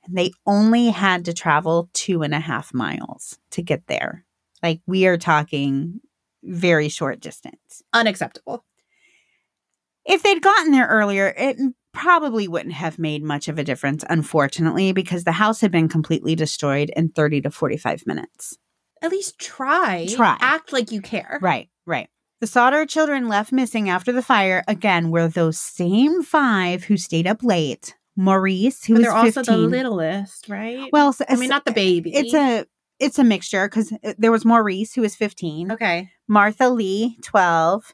And they only had to travel two and a half miles to get there. Like we are talking very short distance. Unacceptable. If they'd gotten there earlier, it probably wouldn't have made much of a difference, unfortunately, because the house had been completely destroyed in 30 to 45 minutes. At least try. Try. Act like you care. Right, right. The Sodder children left missing after the fire again were those same five who stayed up late. Maurice, who But they're 15. also the littlest, right? well, I mean, not the baby. It's a it's a mixture because uh, there was Maurice who was 15, okay. Martha Lee 12,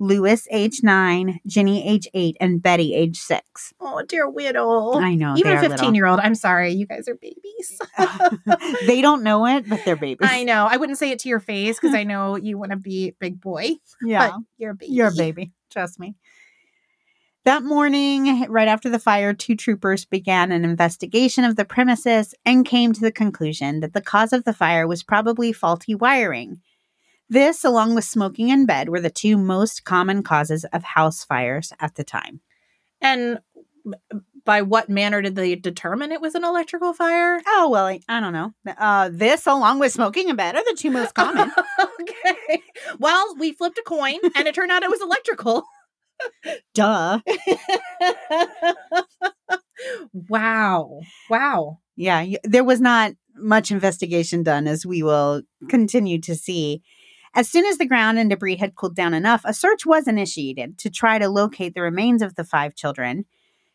Louis age 9, Ginny age 8 and Betty age 6. Oh, dear widow. I know Even 15 year old. I'm sorry. You guys are babies. *laughs* they don't know it, but they're *laughs* babies. I know. I wouldn't say it to your face because *laughs* I know you want to be big boy, yeah. but you're a baby. You're a baby. Trust me. That morning, right after the fire, two troopers began an investigation of the premises and came to the conclusion that the cause of the fire was probably faulty wiring. This, along with smoking in bed, were the two most common causes of house fires at the time. And by what manner did they determine it was an electrical fire? Oh, well, I, I don't know. Uh, this, along with smoking in bed, are the two most common. *laughs* okay. Well, we flipped a coin and it turned out it was electrical. Duh. wow. Wow. Yeah, there was not much investigation done, as we will continue to see. As soon as the ground and debris had cooled down enough, a search was initiated to try to locate the remains of the five children.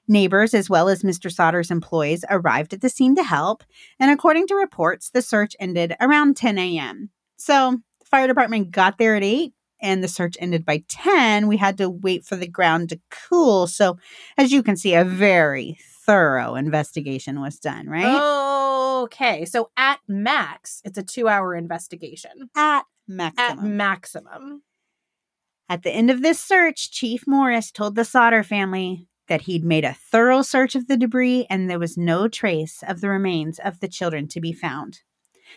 Neighbors, as well as Mr. Sodder's employees, arrived at the scene to help, and according to reports, the search ended around 10 a.m. So the fire department got there at 8, and the search ended by 10. We had to wait for the ground to cool. So, as you can see, a very thorough investigation was done, right? Okay. So at max, it's a two hour investigation. At At maximum. maximum. At the end of this search, Chief Morris told the Sodder family that he'd made a thorough search of the debris and there was no trace of the remains of the children to be found.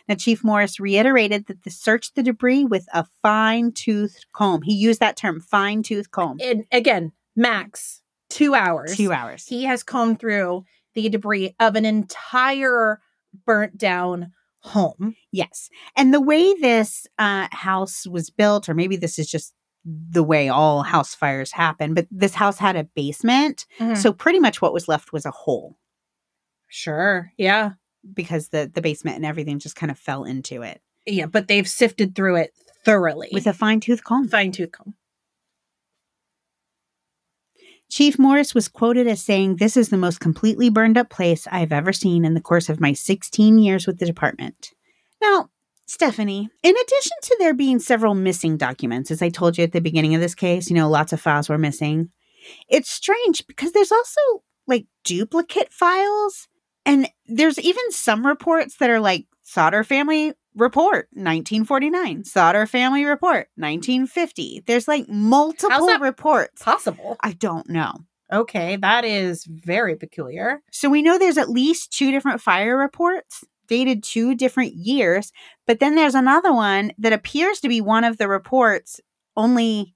Now, Chief Morris reiterated that they searched the debris with a fine tooth comb. He used that term, fine tooth comb. And again, max two hours. Two hours. He has combed through the debris of an entire burnt down home. Yes. And the way this uh, house was built, or maybe this is just the way all house fires happen, but this house had a basement. So So pretty much what was left was a hole sure. Yeah. Because the, the basement and everything just kind of fell into it Yeah. But they've sifted through it thoroughly with a fine tooth comb. fine tooth comb. Chief Morris was quoted as saying, This is the most completely burned up place I have ever seen in the course of my 16 years with the department. Now, Stefanie, in addition to there being several missing documents, as I told you at the beginning of this case, you know, lots of files were missing. It's strange because there's also like duplicate files, and there's even some reports that are like Sodder family report 1949, Sodder family report 1950. There's like multiple reports. Possible. I don't know. Okay, that is very peculiar. So we know there's at least two different fire reports dated two different years, but then there's another one that appears to be one of the reports, only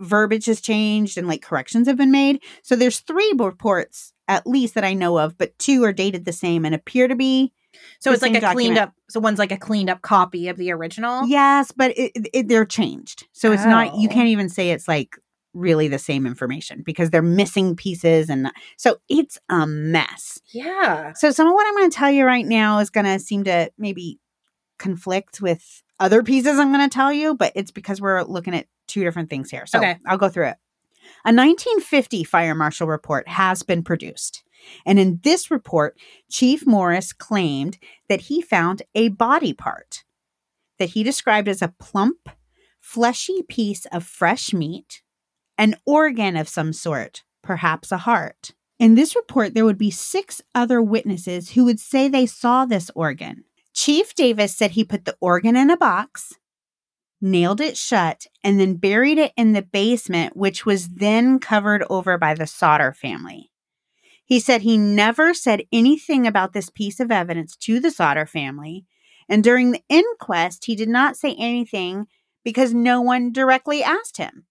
verbiage has changed and like corrections have been made. So there's three reports at least that I know of, but two are dated the same and appear to be So it's like a same cleaned up. So one's like a cleaned up copy of the original. Yes, but it, it- they're changed. So it's not, you Oh. can't even say it's like really the same information because they're missing pieces. And so it's a mess. Yeah. So some of what I'm going to tell you right now is going to seem to maybe conflict with other pieces I'm going to tell you, but it's because we're looking at two different things here. So Okay. I'll go through it. A 1950 fire marshal report has been produced. And in this report, Chief Morris claimed that he found a body part that he described as a plump, fleshy piece of fresh meat, an organ of some sort, perhaps a heart. In this report, there would be six other witnesses who would say they saw this organ. Chief Davis said he put the organ in a box, nailed it shut, and then buried it in the basement, which was then covered over by the Sodder family. He said he never said anything about this piece of evidence to the Sodder family, and during the inquest, he did not say anything because no one directly asked him.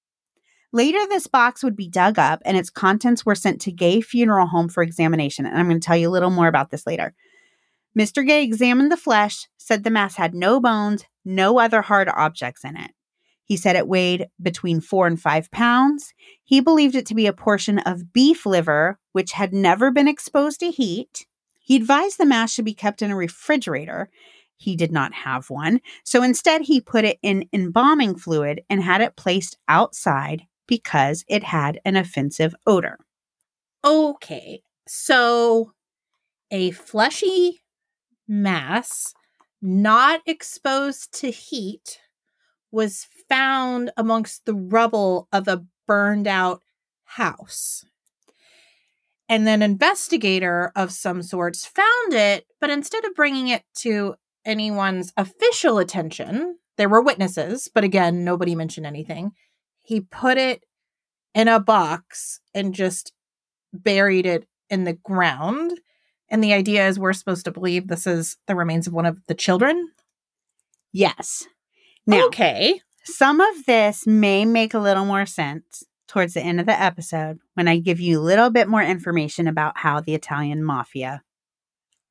Later, this box would be dug up and its contents were sent to Gay Funeral Home for examination. And I'm going to tell you a little more about this later. Mr. Gay examined the flesh, said the mass had no bones, no other hard objects in it. He said it weighed between four and five pounds. He believed it to be a portion of beef liver, which had never been exposed to heat. He advised the mass should be kept in a refrigerator. He did not have one. So instead, he put it in embalming fluid and had it placed outside because it had an offensive odor. Okay. So a fleshy mass not exposed to heat was found amongst the rubble of a burned out house. And then investigator of some sorts found it, but instead of bringing it to anyone's official attention, there were witnesses, but again, nobody mentioned anything. He put it in a box and just buried it in the ground. And the idea is we're supposed to believe this is the remains of one of the children. Yes. Now, okay. some of this may make a little more sense towards the end of the episode when I give you a little bit more information about how the Italian mafia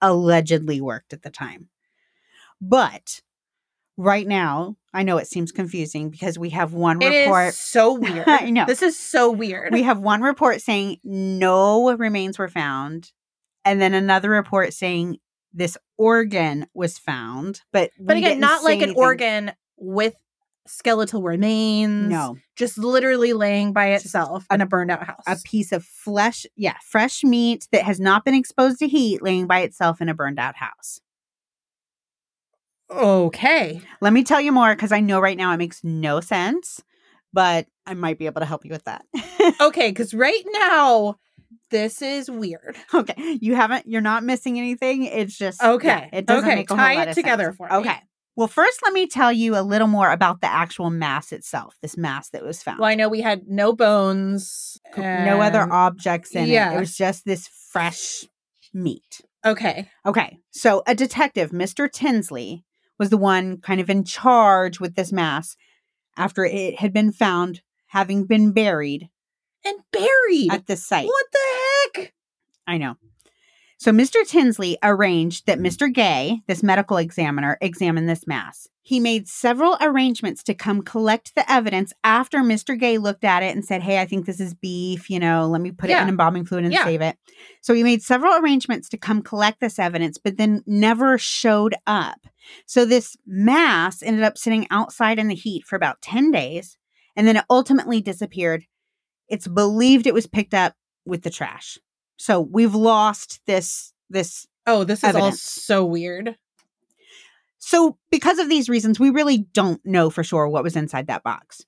allegedly worked at the time. But right now, I know it seems confusing because we have one It report. is so *laughs* weird. I know. This is so weird. We have one report saying no remains were found, and then another report saying this organ was found, but but again, didn't like an anything. organ with skeletal remains. No, Just literally laying by itself a- in a burned out house. a piece of flesh, yeah, fresh meat that has not been exposed to heat, laying by itself in a burned out house. okay. Let me tell you more because I know right now it makes no sense, but I might be able to help you with that. *laughs* Okay, because right now, this is weird. okay, you haven't, you're not missing anything. It's just Okay, yeah, it doesn't okay, make a tie whole lot it of together sense. for me. Okay. Well, first, let me tell you a little more about the actual mass itself. This mass that was found. Well, I know we had no bones. no other objects in it. yeah. It was just this fresh meat. Okay. Okay. So a detective, Mr. Tinsley, was the one kind of in charge with this mass after it had been found having been buried And buried. at the site. What the heck? I know. So Mr. Tinsley arranged that mm. Mr. Gay, this medical examiner, examine this mass. He made several arrangements to come collect the evidence after Mr. Gay looked at it and said, Hey, I think this is beef. You know, let me put it in embalming fluid and Yeah. save it. So he made several arrangements to come collect this evidence, but then never showed up. So this mass ended up sitting outside in the heat for about 10 days and then it ultimately disappeared. It's believed it was picked up with the trash. So we've lost this this Oh, this is all so weird. so because of these reasons we really don't know for sure what was inside that box.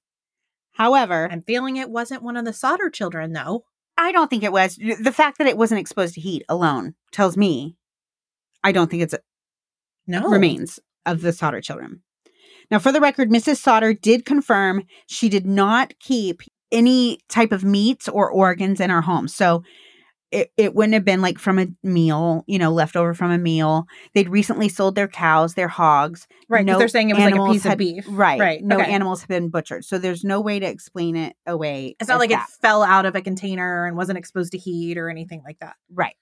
However, I'm feeling it wasn't one of the Sodder children, though. I don't think it was the fact that it wasn't exposed to heat alone tells me I don't think it's No. remains of the Sodder children. Now, for the record, Mrs. Sodder did confirm she did not keep any type of meats or organs in our home. So it, it wouldn't have been like from a meal, you know, left over from a meal. They'd recently sold their cows, their hogs. Right. Because No they're saying it was like a piece had- of beef. Right. Right. No okay. animals have been butchered. So there's no way to explain it away. It's not like that. it fell out of a container and wasn't exposed to heat or anything like that. Right.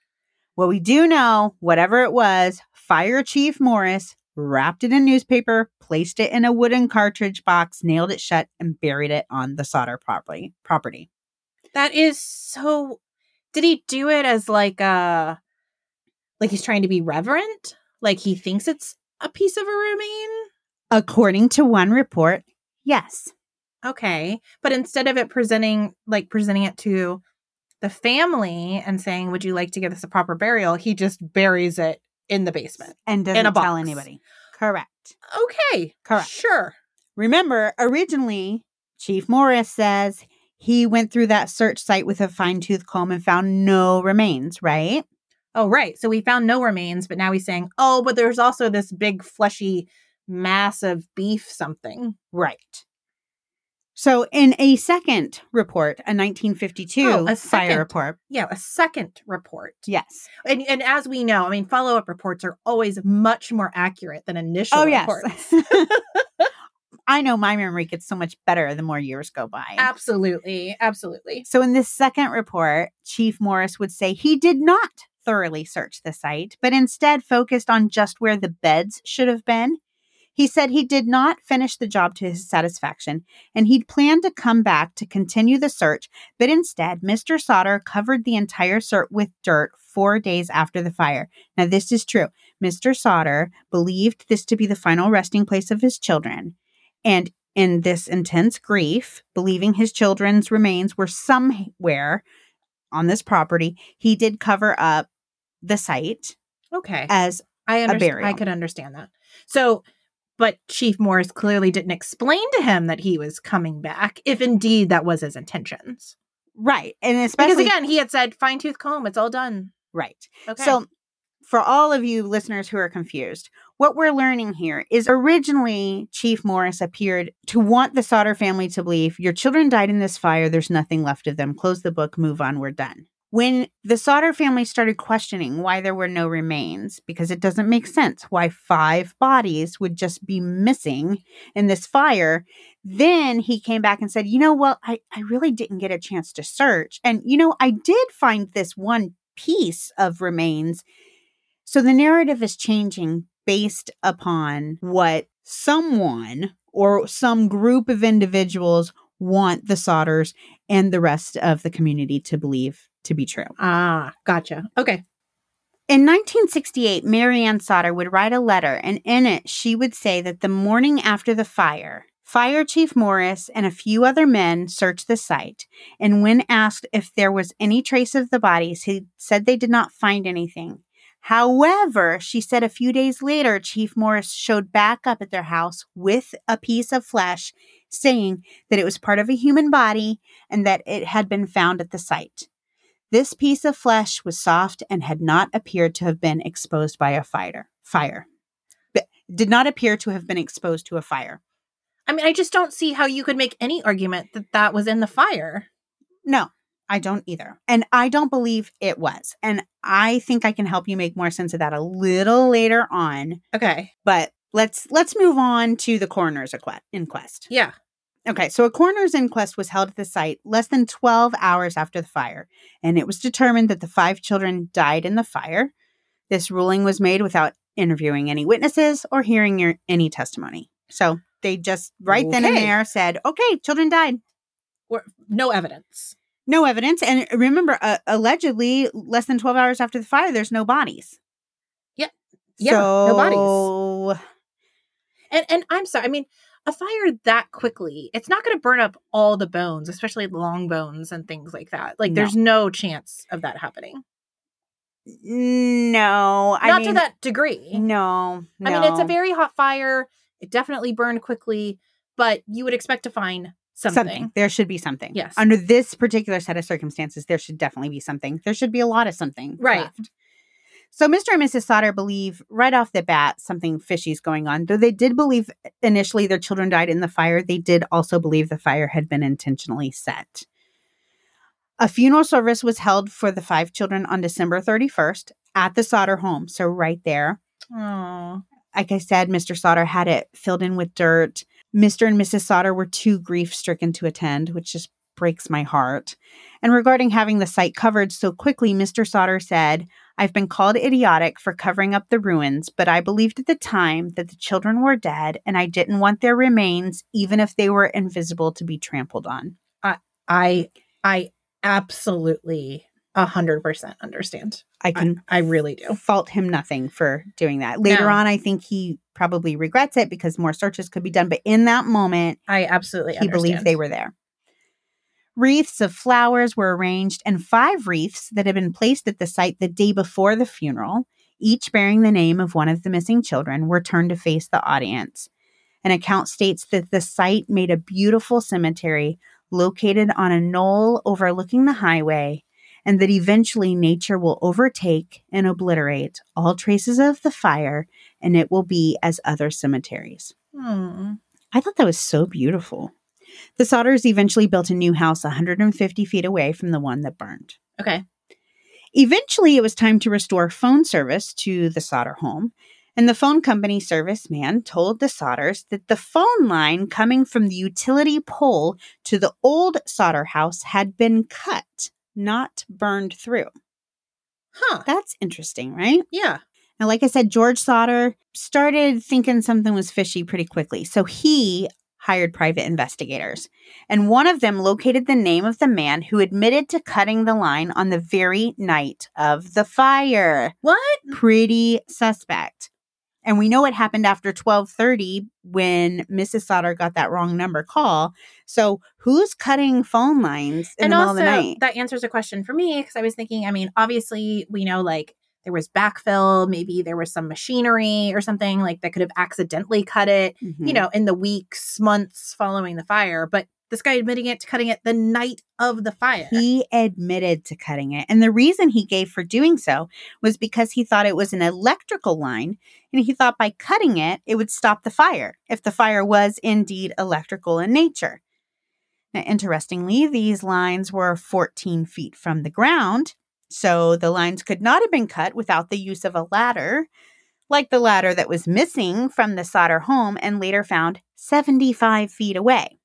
Well, we do know, whatever it was, Fire Chief Morris wrapped it in newspaper, placed it in a wooden cartridge box, nailed it shut, and buried it on the Sodder property. Property. That is so. Did he do it as like a, like he's trying to be reverent? Like he thinks it's a piece of a remain? According to one report, yes. Okay, but instead of it presenting like presenting it to the family and saying, "Would you like to give this a proper burial?" He just buries it in the basement. And doesn't a tell box. anybody. Correct. Okay, Correct. Sure. Remember, originally, Chief Morris says he went through that search site with a fine tooth comb and found no remains, right? Oh, right. So we found no remains, but now he's saying, "Oh, but there's also this big fleshy mass of beef something." Right. So, in a second report, a 1952 Oh, a fire second. report, Yeah, a second report. yes. And and as we know, I mean, follow up reports are always much more accurate than initial Oh, yes. reports. *laughs* *laughs* I know my memory gets so much better the more years go by. absolutely, absolutely. So, in this second report, Chief Morris would say he did not thoroughly search the site, but instead focused on just where the beds should have been. He said he did not finish the job to his satisfaction and he'd planned to come back to continue the search, but instead, Mr. Sodder covered the entire cert with dirt four days after the fire. Now, this is true. Mr. Sodder believed this to be the final resting place of his children. And in this intense grief, believing his children's remains were somewhere on this property, he did cover up the site Okay, as I understand. I could understand that. So, but Chief Morris clearly didn't explain to him that he was coming back, if indeed that was his intentions. right. And especially because again, he had said, "Fine tooth comb, it's all done." right. Okay. So, for all of you listeners who are confused, what we're learning here is originally Chief Morris appeared to want the Sodder family to believe your children died in this fire, there's nothing left of them. Close the book, move on, we're done. When the Sodder family started questioning why there were no remains, because it doesn't make sense why five bodies would just be missing in this fire, then he came back and said, You know what? I, I really didn't get a chance to search. And, you know, I did find this one piece of remains. So the narrative is changing based upon what someone or some group of individuals want the Sodders and the rest of the community to believe to be true. ah, gotcha. Okay. In 1968, Mary Ann Sodder would write a letter, and in it, she would say that the morning after the fire, Fire Chief Morris and a few other men searched the site. And when asked if there was any trace of the bodies, he said they did not find anything. However, she said a few days later, Chief Morris showed back up at their house with a piece of flesh, saying that it was part of a human body and that it had been found at the site. This piece of flesh was soft and had not appeared to have been exposed by a fire. Fire. But did not appear to have been exposed to a fire. I mean, I just don't see how you could make any argument that that was in the fire. No, I don't either. And I don't believe it was. And I think I can help you make more sense of that a little later on. Okay. But let's let's move on to the coroner's inquest. Yeah. Okay, so a coroner's inquest was held at the site less than 12 hours after the fire, and it was determined that the five children died in the fire. This ruling was made without interviewing any witnesses or hearing your, any testimony. So they just right then and there said, okay, children died. Or no evidence. No evidence. And remember, uh, allegedly, less than 12 hours after the fire, there's no bodies. Yeah. Yeah, no bodies. bodies. And and I'm sorry. I mean, a fire that quickly, it's not going to burn up all the bones, especially long bones and things like that. Like, No. there's no chance of that happening. No, I not mean, to that degree. No, I mean, it's a very hot fire. It definitely burned quickly, but you would expect to find something. There should be something. Yes. Under this particular set of circumstances, there should definitely be something. There should be a lot of something. Right. left. So Mr. and Mrs. Sodder believe right off the bat something fishy is going on. Though they did believe initially their children died in the fire, they did also believe the fire had been intentionally set. A funeral service was held for the five children on December 31st at the Sodder home. So right there. Oh. Like I said, Mr. Sodder had it filled in with dirt. Mr. and Mrs. Sodder were too grief stricken to attend, which just breaks my heart. And regarding having the site covered so quickly, Mr. Sodder said, I've been called idiotic for covering up the ruins, but I believed at the time that the children were dead and I didn't want their remains, even if they were invisible, to be trampled on. I I I absolutely a hundred percent understand. I can I, I really do. fault him nothing for doing that. Later No. on, I think he probably regrets it because more searches could be done. But in that moment, I absolutely he believed they were there. Wreaths of flowers were arranged, and five wreaths that had been placed at the site the day before the funeral, each bearing the name of one of the missing children, were turned to face the audience. An account states that the site made a beautiful cemetery located on a knoll overlooking the highway, and that eventually nature will overtake and obliterate all traces of the fire, and it will be as other cemeteries. Hmm. I thought that was so beautiful. The Sodders eventually built a new house 150 feet away from the one that burned. Okay. Eventually, it was time to restore phone service to the Sodder home, and the phone company serviceman told the Sodders that the phone line coming from the utility pole to the old Sodder house had been cut, not burned through. Huh. That's interesting, right? Yeah. Now, like I said, George Sodder started thinking something was fishy pretty quickly. So he hired private investigators. And one of them located the name of the man who admitted to cutting the line on the very night of the fire. What? Pretty suspect. And we know it happened after 1230 when Mrs. Sodder got that wrong number call. So who's cutting phone lines in and the middle also, of the night? that answers a question for me because I was thinking, I mean, obviously, we know like there was backfill, maybe there was some machinery or something like that could have accidentally cut it, Mhm. you know, in the weeks, months following the fire. But this guy admitting it to cutting it the night of the fire. He admitted to cutting it. And the reason he gave for doing so was because he thought it was an electrical line. And he thought by cutting it, it would stop the fire if the fire was indeed electrical in nature. Now, interestingly, these lines were 14 feet from the ground. So the lines could not have been cut without the use of a ladder, like the ladder that was missing from the Sodder home and later found 75 feet away.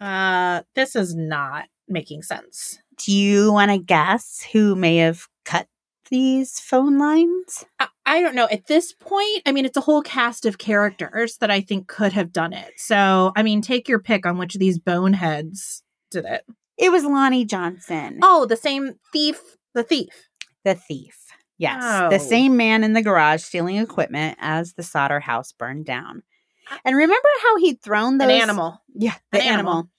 uh, this is not making sense. Do you want to guess who may have cut these phone lines? I, I don't know. At this point, I mean, it's a whole cast of characters that I think could have done it. So, I mean, take your pick on which of these boneheads did it. It was Lonnie Johnson, Oh, the same thief, the thief. the thief. Yes, Oh. the same man in the garage stealing equipment as the Sodder house burned down. And remember how he'd thrown those An animal. Yeah, the An animal. animal.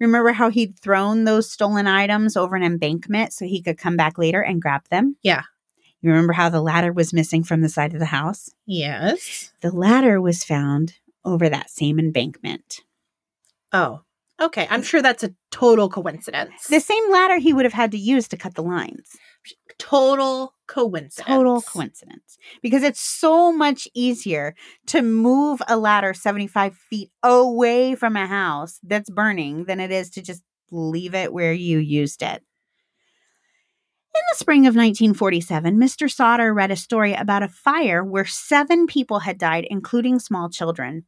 Remember how he'd thrown those stolen items over an embankment so he could come back later and grab them? Yeah. You remember how the ladder was missing from the side of the house? Yes. The ladder was found over that same embankment. Oh, okay. I'm sure that's a total coincidence. The same ladder he would have had to use to cut the lines. total coincidence. Total coincidence. Because it's so much easier to move a ladder 75 feet away from a house that's burning than it is to just leave it where you used it. In the spring of 1947, Mr. Sodder read a story about a fire where seven people had died, including small children.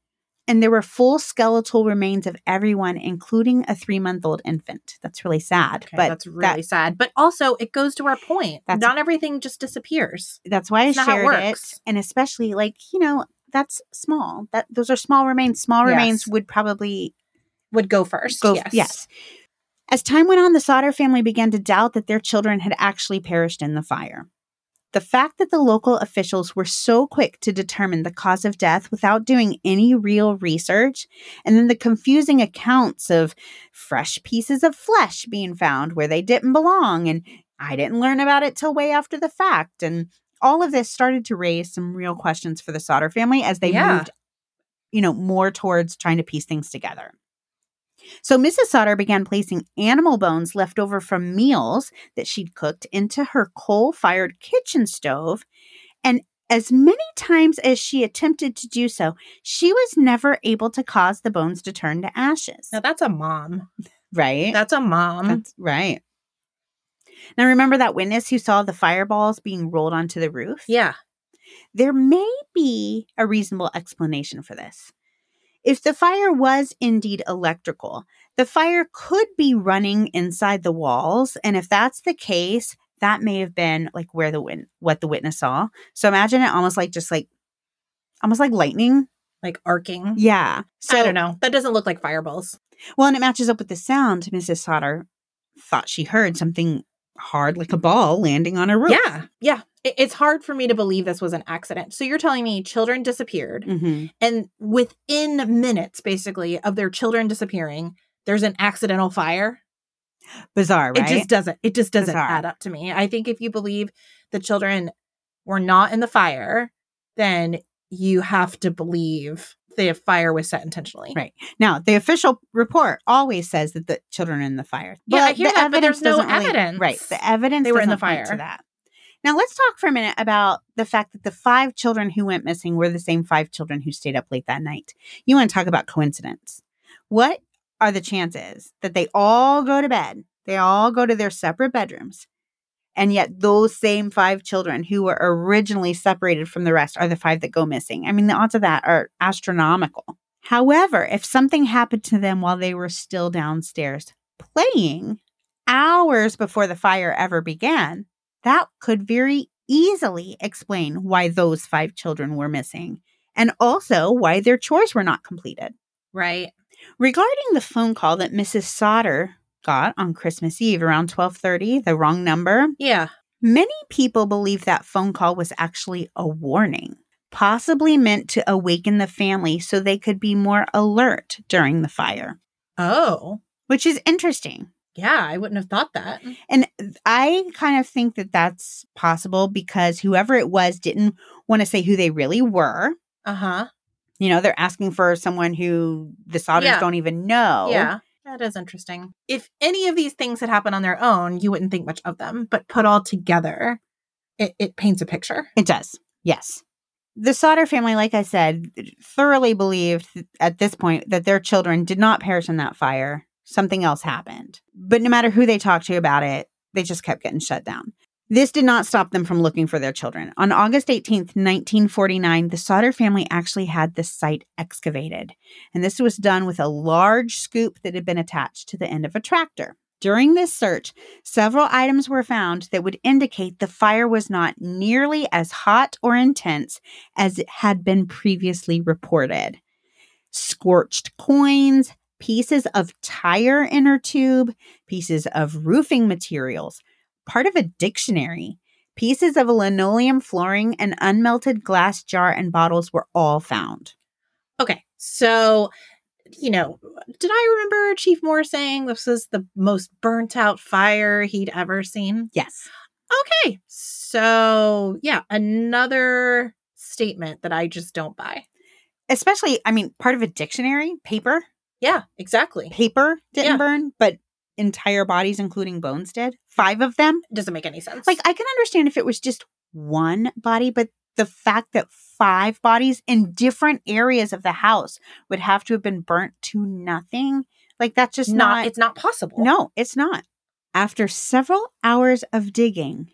And there were full skeletal remains of everyone, including a three month old infant. That's really sad. Okay, but that's really sad. But also, it goes to our point. That's- Not everything just disappears. that's why I It's not how it shared it. And especially like, you know, that's small. That those are small remains. Small remains Yes. would probably Would go first. go yes. yes. As time went on, the Sodder family began to doubt that their children had actually perished in the fire. The fact that the local officials were so quick to determine the cause of death without doing any real research, and then the confusing accounts of fresh pieces of flesh being found where they didn't belong, and I didn't learn about it till way after the fact, and all of this started to raise some real questions for the Sodder family as they Yeah. moved, you know, more towards trying to piece things together. So Mrs. Sodder began placing animal bones left over from meals that she'd cooked into her coal fired kitchen stove. And as many times as she attempted to do so, she was never able to cause the bones to turn to ashes. Now that's a mom. Right? That's a mom. That's right. Now, remember that witness who saw the fireballs being rolled onto the roof? yeah. There may be a reasonable explanation for this. If the fire was indeed electrical, the fire could be running inside the walls. And if that's the case, that may have been like where the win- what the witness saw. So imagine it almost like just like almost like lightning. Like arcing. Yeah. So I don't know. That doesn't look like fireballs. Well, and it matches up with the sound. Mrs. Sodder thought she heard something hard like a ball landing on a roof. Yeah. Yeah. It's hard for me to believe this was an accident. So you're telling me children disappeared hmm and within minutes basically of their children disappearing, there's an accidental fire. Bizarre, right? It just doesn't it just doesn't Bizarre. add up to me. I think if you believe the children were not in the fire, then you have to believe the fire was set intentionally. Right. Now, the official report always says that the children are in the fire. Yeah, I hear that, but there's no really- evidence. right. The evidence They were in the fire. To that. Now, let's talk for a minute about the fact that the five children who went missing were the same five children who stayed up late that night. You want to talk about coincidence? What are the chances that they all go to bed? They all go to their separate bedrooms. And yet, those same five children who were originally separated from the rest are the five that go missing. I mean, the odds of that are astronomical. However, if something happened to them while they were still downstairs playing hours before the fire ever began, that could very easily explain why those five children were missing and also why their chores were not completed. Right. Regarding the phone call that Mrs. Sodder got on Christmas Eve around 12:30, the wrong number, Yeah. Many people believe that phone call was actually a warning, possibly meant to awaken the family so they could be more alert during the fire, Oh. which is interesting. Yeah, I wouldn't have thought that. And I kind of think that that's possible because whoever it was didn't want to say who they really were. Uh-huh. You know, they're asking for someone who the Sodders Yeah. don't even know. Yeah. That is interesting. If any of these things had happened on their own, you wouldn't think much of them, but put all together, it, it paints a picture. It does. Yes. The Sodder family, like I said, thoroughly believed at this point that their children did not perish in that fire. Something else happened. But no matter who they talked to about it, they just kept getting shut down. This did not stop them from looking for their children. On August 18th, 1949, the Sodder family actually had the site excavated. And this was done with a large scoop that had been attached to the end of a tractor. During this search, several items were found that would indicate the fire was not nearly as hot or intense as it had been previously reported. Scorched coins, pieces of tire inner tube, pieces of roofing materials, part of a dictionary, pieces of linoleum flooring, and unmelted glass jar and bottles were all found. Okay. So, you know, did I remember Chief Moore saying this was the most burnt out fire he'd ever seen? Yes. Okay. So, yeah, another statement that I just don't buy. Especially, I mean, part of a dictionary, paper, Yeah, exactly. paper didn't Yeah. burn, but entire bodies, including bones, did. Five of them. Doesn't make any sense. Like, I can understand if it was just one body, but the fact that five bodies in different areas of the house would have to have been burnt to nothing, like, that's just not, not. it's not possible. no, it's not. After several hours of digging,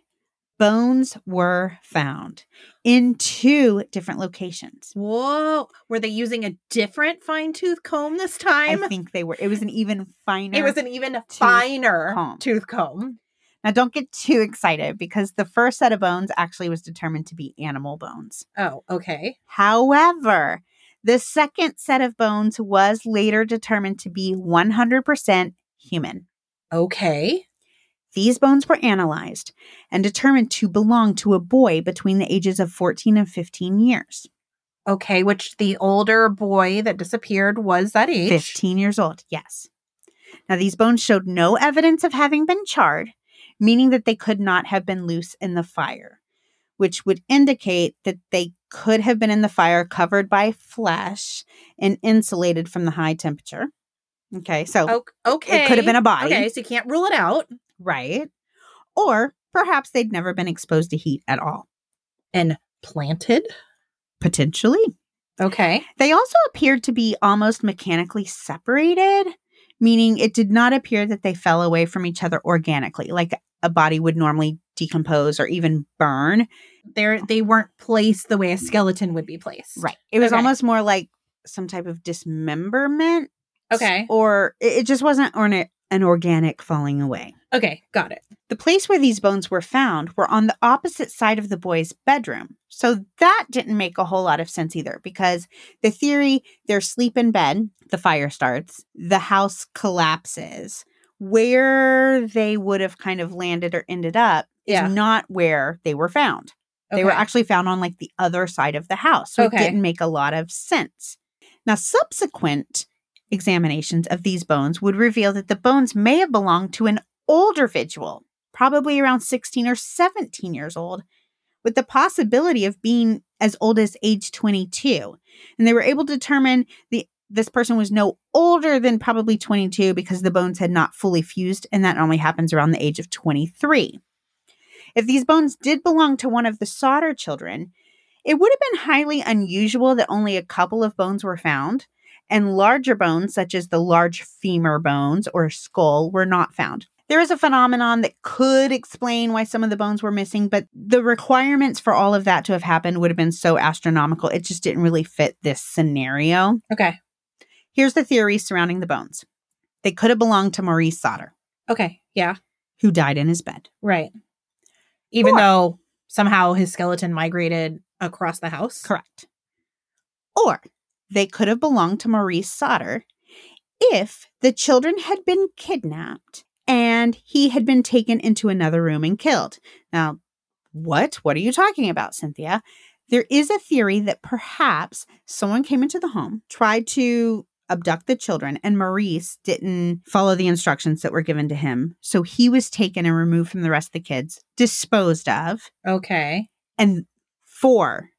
bones were found in two different locations. Whoa. Were they using a different fine tooth comb this time? I think they were. It was an even finer. it was an even finer comb. tooth comb. Now, don't get too excited because the first set of bones actually was determined to be animal bones. Oh, okay. However, the second set of bones was later determined to be 100% human. Okay. These bones were analyzed and determined to belong to a boy between the ages of 14 and 15 years. Okay, which the older boy that disappeared was that age. 15 years old, yes. Now, these bones showed no evidence of having been charred, meaning that they could not have been loose in the fire, which would indicate that they could have been in the fire covered by flesh and insulated from the high temperature. Okay, so, okay, it could have been a body. Okay, so you can't rule it out. Right. Or perhaps they'd never been exposed to heat at all. And planted? Potentially. Okay. They also appeared to be almost mechanically separated, meaning it did not appear that they fell away from each other organically, like a body would normally decompose or even burn. They're they weren't placed the way a skeleton would be placed. Right. It was Okay. almost more like some type of dismemberment. Okay. Or it it just wasn't orna- an organic falling away. Okay, got it. The place where these bones were found were on the opposite side of the boy's bedroom. So that didn't make a whole lot of sense either because the theory they're asleep in bed, the fire starts, the house collapses. Where they would have kind of landed or ended up Yeah. is not where they were found. They were actually found on like the other side of the house. So Okay. it didn't make a lot of sense. Now, subsequent examinations of these bones would reveal that the bones may have belonged to an older individual, probably around 16 or 17 years old, with the possibility of being as old as age 22. And they were able to determine the this person was no older than probably 22 because the bones had not fully fused, and that only happens around the age of 23. If these bones did belong to one of the Sodder children, it would have been highly unusual that only a couple of bones were found, and larger bones, such as the large femur bones or skull, were not found. There is a phenomenon that could explain why some of the bones were missing, but the requirements for all of that to have happened would have been so astronomical, it just didn't really fit this scenario. Okay. Here's the theory surrounding the bones they could have belonged to Maurice Sodder, Okay. Yeah. who died in his bed. Right. Even Or- though somehow his skeleton migrated across the house. Correct. Or they could have belonged to Maurice Sodder if the children had been kidnapped and he had been taken into another room and killed. Now, what? What are you talking about, Cynthia? There is a theory that perhaps someone came into the home, tried to abduct the children, and Maurice didn't follow the instructions that were given to him. So he was taken and removed from the rest of the kids, disposed of, Okay. and four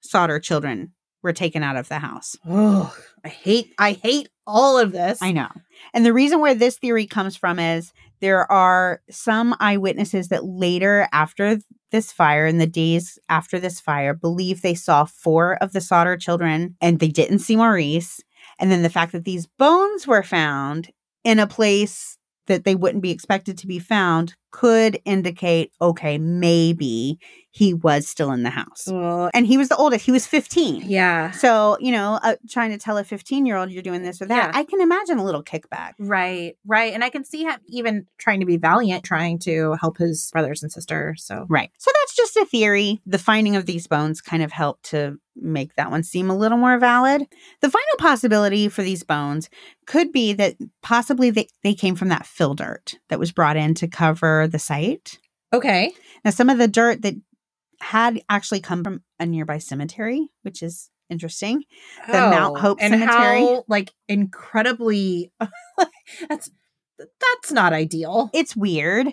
Sodder children were taken out of the house. Oh, I hate I hate all of this. I know. And the reason where this theory comes from is there are some eyewitnesses that later, after this fire, in the days after this fire, believe they saw four of the Sodder children and they didn't see Maurice. And then the fact that these bones were found in a place that they wouldn't be expected to be found could indicate okay, maybe he was still in the house. Well, And he was the oldest, he was 15. yeah. So, you know, uh, trying to tell a 15 year old you're doing this or that, Yeah. I can imagine a little kickback. Right, right. And I can see him even trying to be valiant, trying to help his brothers and sisters. So, Right. So that's just a theory. The finding of these bones kind of helped to make that one seem a little more valid. The final possibility for these bones could be that possibly they, they came from that fill dirt that was brought in to cover the site. okay. Now, some of the dirt that had actually come from a nearby cemetery, which is interesting. The Mount oh, Hope Oh, and Cemetery. how, like, incredibly. *laughs* that's that's not ideal. it's weird.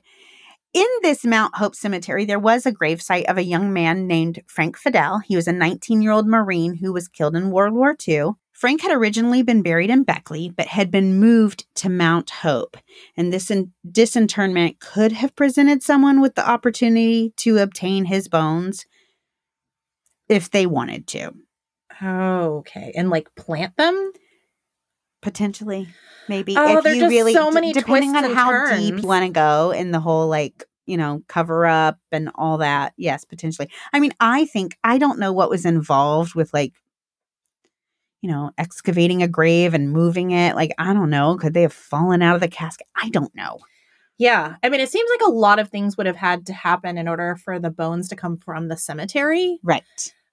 In this Mount Hope Cemetery, there was a gravesite of a young man named Frank Fidel. He was a 19 year old Marine who was killed in World War II. Frank had originally been buried in Beckley, but had been moved to Mount Hope. And this in- disinterment could have presented someone with the opportunity to obtain his bones if they wanted to. Okay, and like plant them. Potentially, maybe. Oh, if there are you just really, so d- depending on how deep turns. you want to go in the whole like you know cover up and all that. Yes, potentially. I mean, I think I don't know what was involved with like you know excavating a grave and moving it. Like I don't know. Could they have fallen out of the casket? I don't know. Yeah, I mean, it seems like a lot of things would have had to happen in order for the bones to come from the cemetery. Right.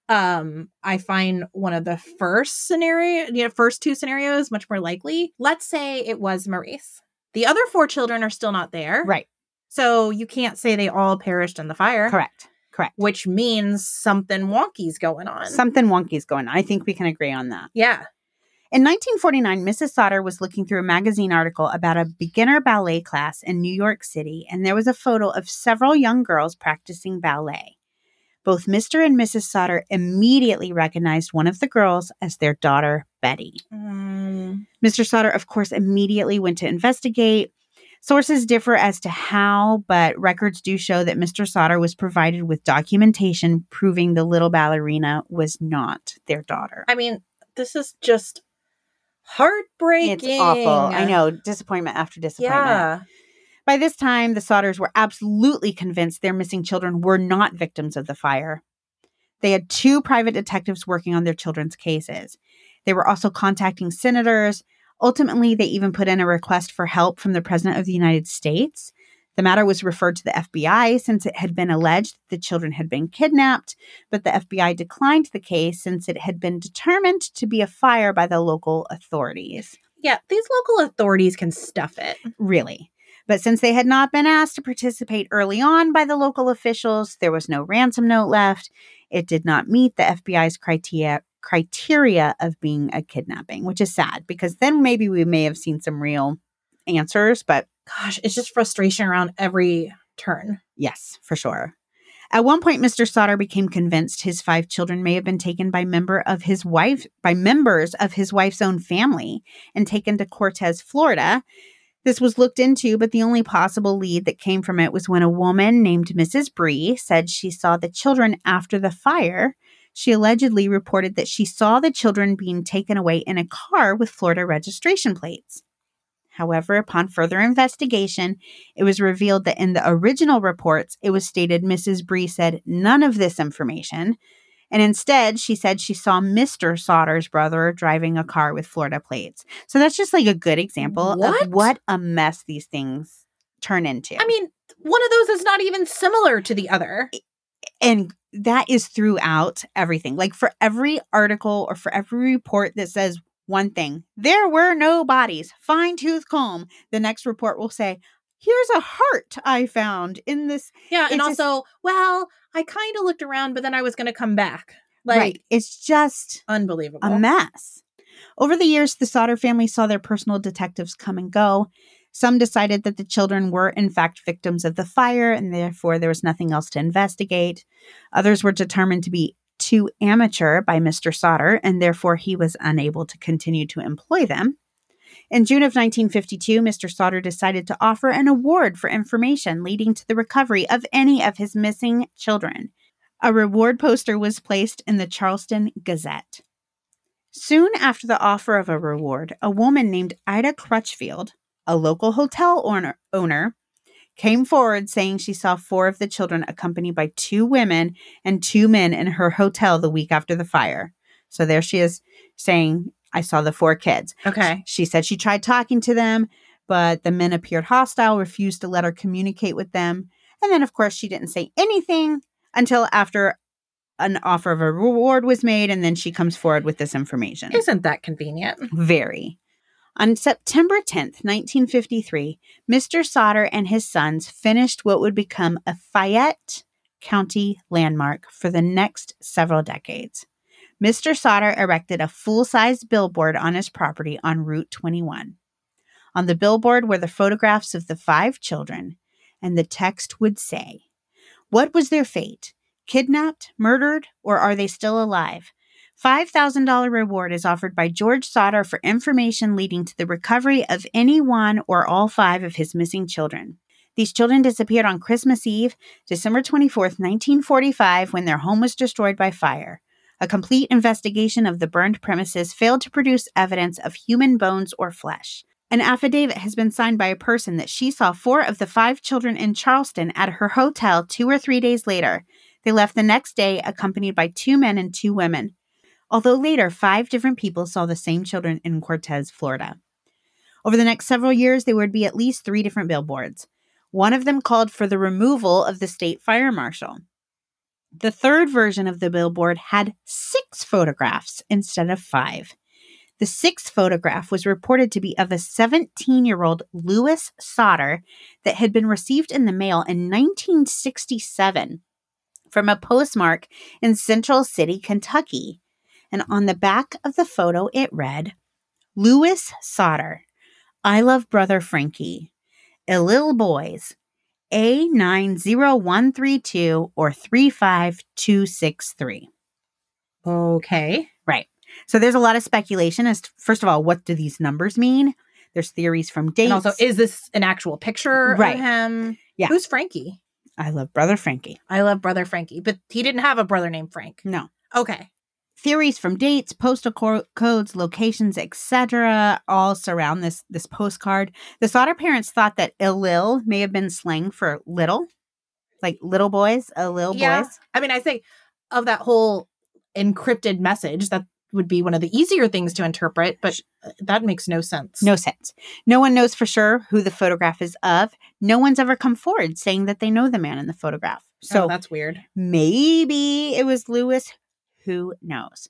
um i find one of the first scenario you know first two scenarios much more likely let's say it was maurice the other four children are still not there Right. so you can't say they all perished in the fire Correct. Correct. which means something wonky's going on Something wonky's going on. I think we can agree on that. yeah In 1949, Mrs. Sodder was looking through a magazine article about a beginner ballet class in New York City, and there was a photo of several young girls practicing ballet. Both Mr. and Mrs. Sodder immediately recognized one of the girls as their daughter, Betty. Mm, Mr. Sodder, of course, immediately went to investigate. Sources differ as to how, but records do show that Mr. Sodder was provided with documentation proving the little ballerina was not their daughter. I mean, this is just heartbreaking. It's awful. I know. Disappointment after disappointment. Yeah. By this time, the Sodders were absolutely convinced their missing children were not victims of the fire. They had two private detectives working on their children's cases. They were also contacting senators. Ultimately, they even put in a request for help from the President of the United States. The matter was referred to the FBI since it had been alleged the children had been kidnapped, but the FBI declined the case since it had been determined to be a fire by the local authorities. Yeah, these local authorities can stuff it. Really. But since they had not been asked to participate early on by the local officials, there was no ransom note left. It did not meet the FBI's criteria criteria of being a kidnapping, which is sad because then maybe we may have seen some real answers, but Gosh, it's just frustration around every turn. yes, for sure. At one point Mr. Sodder became convinced his five children may have been taken by member of his wife by members of his wife's own family and taken to Cortez, Florida. This was looked into, but the only possible lead that came from it was when a woman named Mrs. Bree said she saw the children after the fire. She allegedly reported that she saw the children being taken away in a car with Florida registration plates. However, upon further investigation, it was revealed that in the original reports, it was stated Mrs. Bree said none of this information. And instead, she said she saw Mr. Sodder's brother driving a car with Florida plates. So that's just like a good example What? of what a mess these things turn into. I mean, one of those is not even similar to the other. And that is throughout everything. Like for every article or for every report that says one thing, there were no bodies, fine tooth comb, the next report will say, here's a heart I found in this. Yeah, and just- also, well, I kind of looked around, but then I was going to come back. Like, right. It's just unbelievable. a mess. Over the years, the Sodder family saw their personal detectives come and go. Some decided that the children were, in fact, victims of the fire, and therefore there was nothing else to investigate. Others were determined to be too amateur by Mr. Sodder, and therefore he was unable to continue to employ them. In June of 1952, Mr. Sodder decided to offer an award for information leading to the recovery of any of his missing children. A reward poster was placed in the Charleston Gazette. Soon after the offer of a reward, a woman named Ida Crutchfield, a local hotel owner, owner, came forward saying she saw four of the children accompanied by two women and two men in her hotel the week after the fire. So there she is saying, I saw the four kids. Okay. She said she tried talking to them, but the men appeared hostile, refused to let her communicate with them. And then, of course, she didn't say anything until after an offer of a reward was made, and then she comes forward with this information. Isn't that convenient? Very. On September 10th, 1953, Mr. Sodder and his sons finished what would become a Fayette County landmark for the next several decades. Mr. Sodder erected a full sized billboard on his property on Route 21. On the billboard were the photographs of the five children, and the text would say, What was their fate? Kidnapped, murdered, or are they still alive? $5,000 reward is offered by George Sodder for information leading to the recovery of any one or all five of his missing children. These children disappeared on Christmas Eve, December 24th, 1945, when their home was destroyed by fire. A complete investigation of the burned premises failed to produce evidence of human bones or flesh. An affidavit has been signed by a person that she saw four of the five children in Charleston at her hotel two or three days later. They left the next day accompanied by two men and two women although later five different people saw the same children in Cortez, Florida. Over the next several years, there would be at least three different billboards. One of them called for the removal of the state fire marshal. The third version of the billboard had six photographs instead of five. The sixth photograph was reported to be of a 17 year old Louis Sodder that had been received in the mail in 1967 from a postmark in Central City, Kentucky and on the back of the photo it read Louis Sodder, I love brother Frankie, a little boys, A90132 or 35263. Okay. Right. So there's a lot of speculation as to, first of all, what do these numbers mean? There's theories from dates. And also, is this an actual picture Right. of him? Yeah. Who's Frankie? I love Brother Frankie. I love brother Frankie, but he didn't have a brother named Frank. No. Okay. Theories from dates, postal co- codes, locations, etc., all surround this this postcard. The Sodder parents thought that Elil may have been slang for little, like little boys, a little Yeah. boys. I mean, I say of that whole encrypted message, that would be one of the easier things to interpret, but uh, that makes no sense. No sense. No one knows for sure who the photograph is of. No one's ever come forward saying that they know the man in the photograph. So So that's weird. maybe it was Louis. Who knows?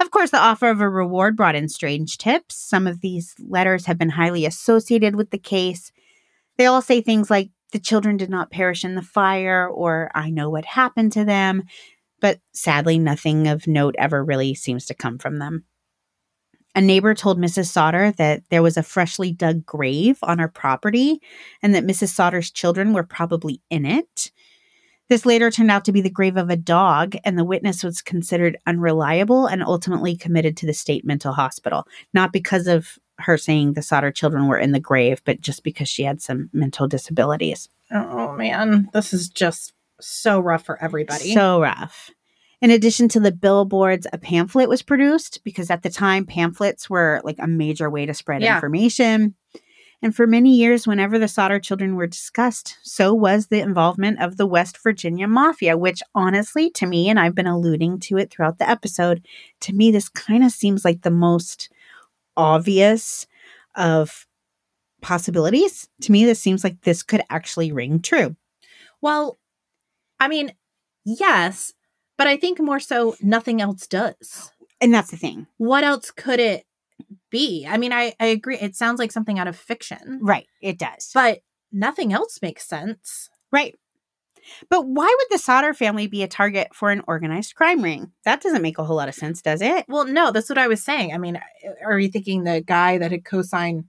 Of course, the offer of a reward brought in strange tips. Some of these letters have been highly associated with the case. They all say things like, the children did not perish in the fire, or I know what happened to them. But sadly, nothing of note ever really seems to come from them. A neighbor told Mrs. Sodder that there was a freshly dug grave on her property and that Mrs. Sodder's children were probably in it. This later turned out to be the grave of a dog, and the witness was considered unreliable and ultimately committed to the state mental hospital. Not because of her saying the Sodder children were in the grave, but just because she had some mental disabilities. Oh man, this is just so rough for everybody. So rough. In addition to the billboards, a pamphlet was produced because at the time, pamphlets were like a major way to spread Yeah. information. And for many years, whenever the Sodder children were discussed, so was the involvement of the West Virginia Mafia, which honestly, to me, and I've been alluding to it throughout the episode, to me, this kind of seems like the most obvious of possibilities. To me, this seems like this could actually ring true. well, I mean, yes, but I think more so nothing else does. And that's the thing. What else could it be? I mean, I, I agree. It sounds like something out of fiction, Right. It does. but nothing else makes sense. Right. But why would the Sodder family be a target for an organized crime ring? That doesn't make a whole lot of sense, does it? Well, no, that's what I was saying. I mean, are you thinking the guy that had co-signed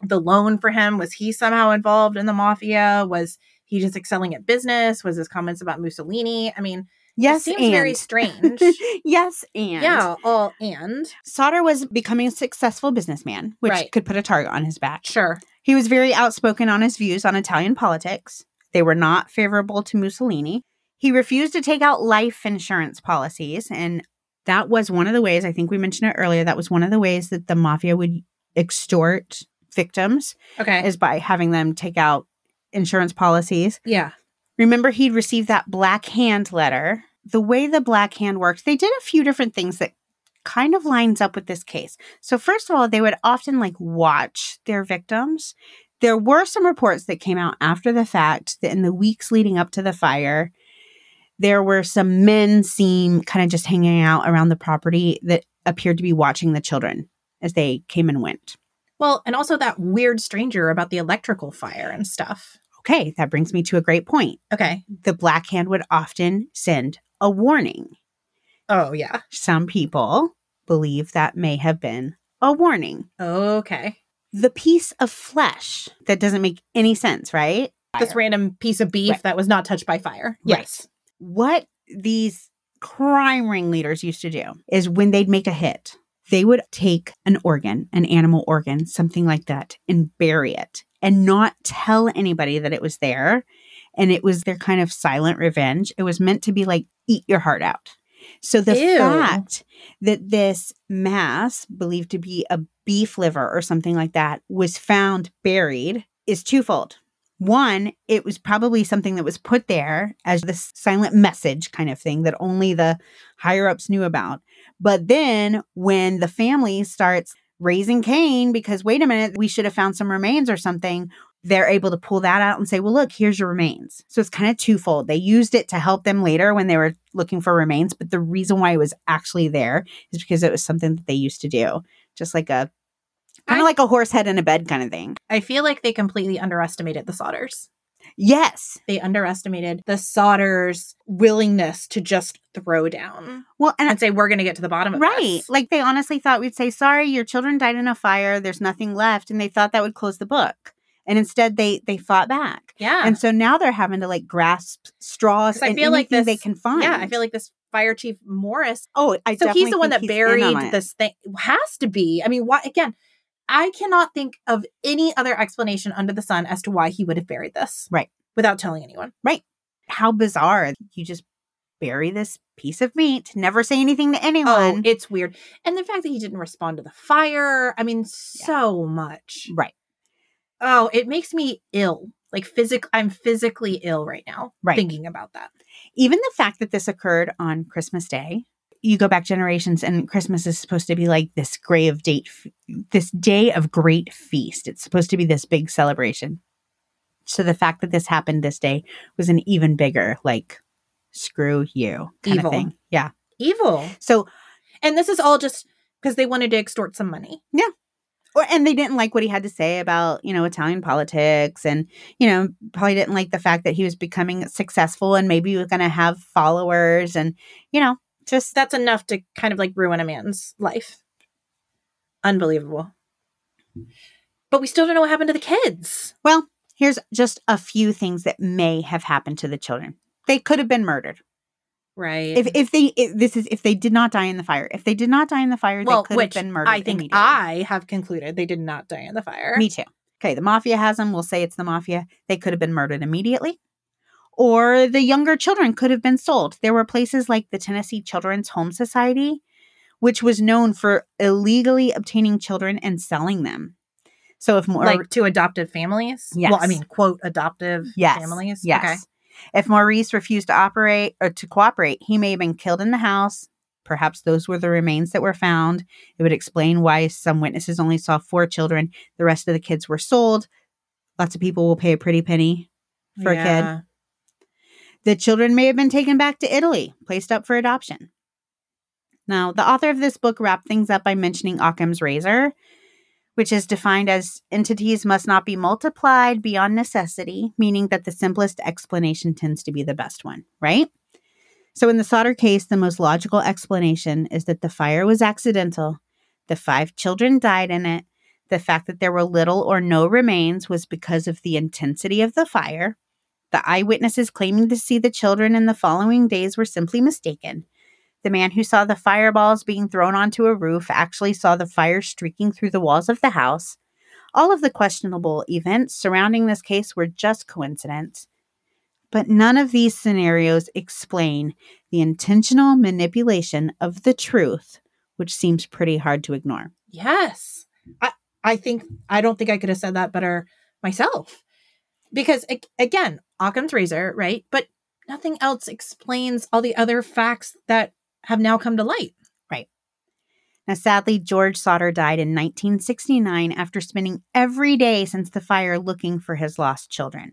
the loan for him was he somehow involved in the mafia? Was he just excelling at business? Was his comments about Mussolini? I mean, Yes, it seems and very strange. *laughs* yes, and yeah, all and Sodder was becoming a successful businessman, which Right. could put a target on his back. sure. He was very outspoken on his views on Italian politics. They were not favorable to Mussolini. He refused to take out life insurance policies, and that was one of the ways. I think we mentioned it earlier. That was one of the ways that the mafia would extort victims Okay. is by having them take out insurance policies. yeah. Remember, he'd received that black hand letter. The way the black hand works, they did a few different things that kind of lines up with this case. So, first of all, they would often like watch their victims. There were some reports that came out after the fact that in the weeks leading up to the fire, there were some men seen kind of just hanging out around the property that appeared to be watching the children as they came and went. Well, and also that weird stranger about the electrical fire and stuff. Okay, that brings me to a great point. Okay. The black hand would often send a warning. Oh, yeah. Some people believe that may have been a warning. Okay. The piece of flesh that doesn't make any sense, right? This random piece of beef Right. that was not touched by fire. Yes. What these crime ringleaders used to do is when they'd make a hit, they would take an organ, an animal organ, something like that, and bury it and not tell anybody that it was there. And it was their kind of silent revenge. It was meant to be like, eat your heart out. So the Ew. fact that this mass, believed to be a beef liver or something like that, was found buried is twofold. One, it was probably something that was put there as this silent message kind of thing that only the higher ups knew about. But then when the family starts raising Cain because, wait a minute, we should have found some remains or something, they're able to pull that out and say, well, look, here's your remains. So it's kind of twofold. They used it to help them later when they were looking for remains. But the reason why it was actually there is because it was something that they used to do, just like a kind of like a horse head in a bed kind of thing. I feel like they completely underestimated the Sodders. Yes. They underestimated the Sodders' willingness to just throw down Well, and and say, we're going to get to the bottom of Right. this. Right. Like they honestly thought we'd say, sorry, your children died in a fire. There's nothing left. And they thought that would close the book. And instead they they fought back. Yeah. And so now they're having to like grasp straws I feel like this- they can find. yeah, I feel like this fire chief Morris. Oh, I so he's the one that think he's in on buried this thing. Has to be. I mean, why again? I cannot think of any other explanation under the sun as to why he would have buried this. Right. Without telling anyone. Right. How bizarre. You just bury this piece of meat, never say anything to anyone. Oh, anyone. it's weird. And the fact that he didn't respond to the fire. I mean, so much. right. Oh, it makes me ill. Like physic I'm physically ill right now Right. thinking about that. Even the fact that this occurred on Christmas Day, you go back generations and Christmas is supposed to be like this grave date, this day of great feast. It's supposed to be this big celebration. So the fact that this happened this day was an even bigger, like, screw you kind Evil. of thing. Yeah. Evil. So, And this is all just because they wanted to extort some money. Yeah. Or, and they didn't like what he had to say about, you know, Italian politics and, you know, probably didn't like the fact that he was becoming successful and maybe he was going to have followers and, you know, just That's enough to kind of like ruin a man's life. Unbelievable. But we still don't know what happened to the kids. Well, here's just a few things that may have happened to the children. They could have been murdered. Right. If if they if this is if they did not die in the fire. If they did not die in the fire, well, they could which have been murdered. I think. I have concluded they did not die in the fire. Me too. Okay, the mafia has them. We'll say it's the mafia. They could have been murdered immediately. Or the younger children could have been sold. There were places like the Tennessee Children's Home Society, which was known for illegally obtaining children and selling them. So if more like to adoptive families. Well, I mean, quote adoptive Yes. families. Yes. Okay. If Maurice refused to operate or to cooperate, he may have been killed in the house. Perhaps those were the remains that were found. It would explain why some witnesses only saw four children. The rest of the kids were sold. Lots of people will pay a pretty penny for a kid. The children may have been taken back to Italy, placed up for adoption. Now, the author of this book wrapped things up by mentioning Occam's razor, which is defined as entities must not be multiplied beyond necessity, meaning that the simplest explanation tends to be the best one, right? So, in the Sodder case, the most logical explanation is that the fire was accidental, the five children died in it, the fact that there were little or no remains was because of the intensity of the fire. The eyewitnesses claiming to see the children in the following days were simply mistaken. The man who saw the fireballs being thrown onto a roof actually saw the fire streaking through the walls of the house. All of the questionable events surrounding this case were just coincidence. But none of these scenarios explain the intentional manipulation of the truth, which seems pretty hard to ignore. Yes. I, I think, I don't think I could have said that better myself. Because again, Occam's razor, right? But nothing else explains all the other facts that have now come to light. Right. Now, sadly, George Sodder died in 1969 after spending every day since the fire looking for his lost children.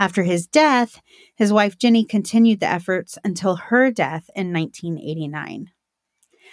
After his death, his wife Jenny continued the efforts until her death in 1989.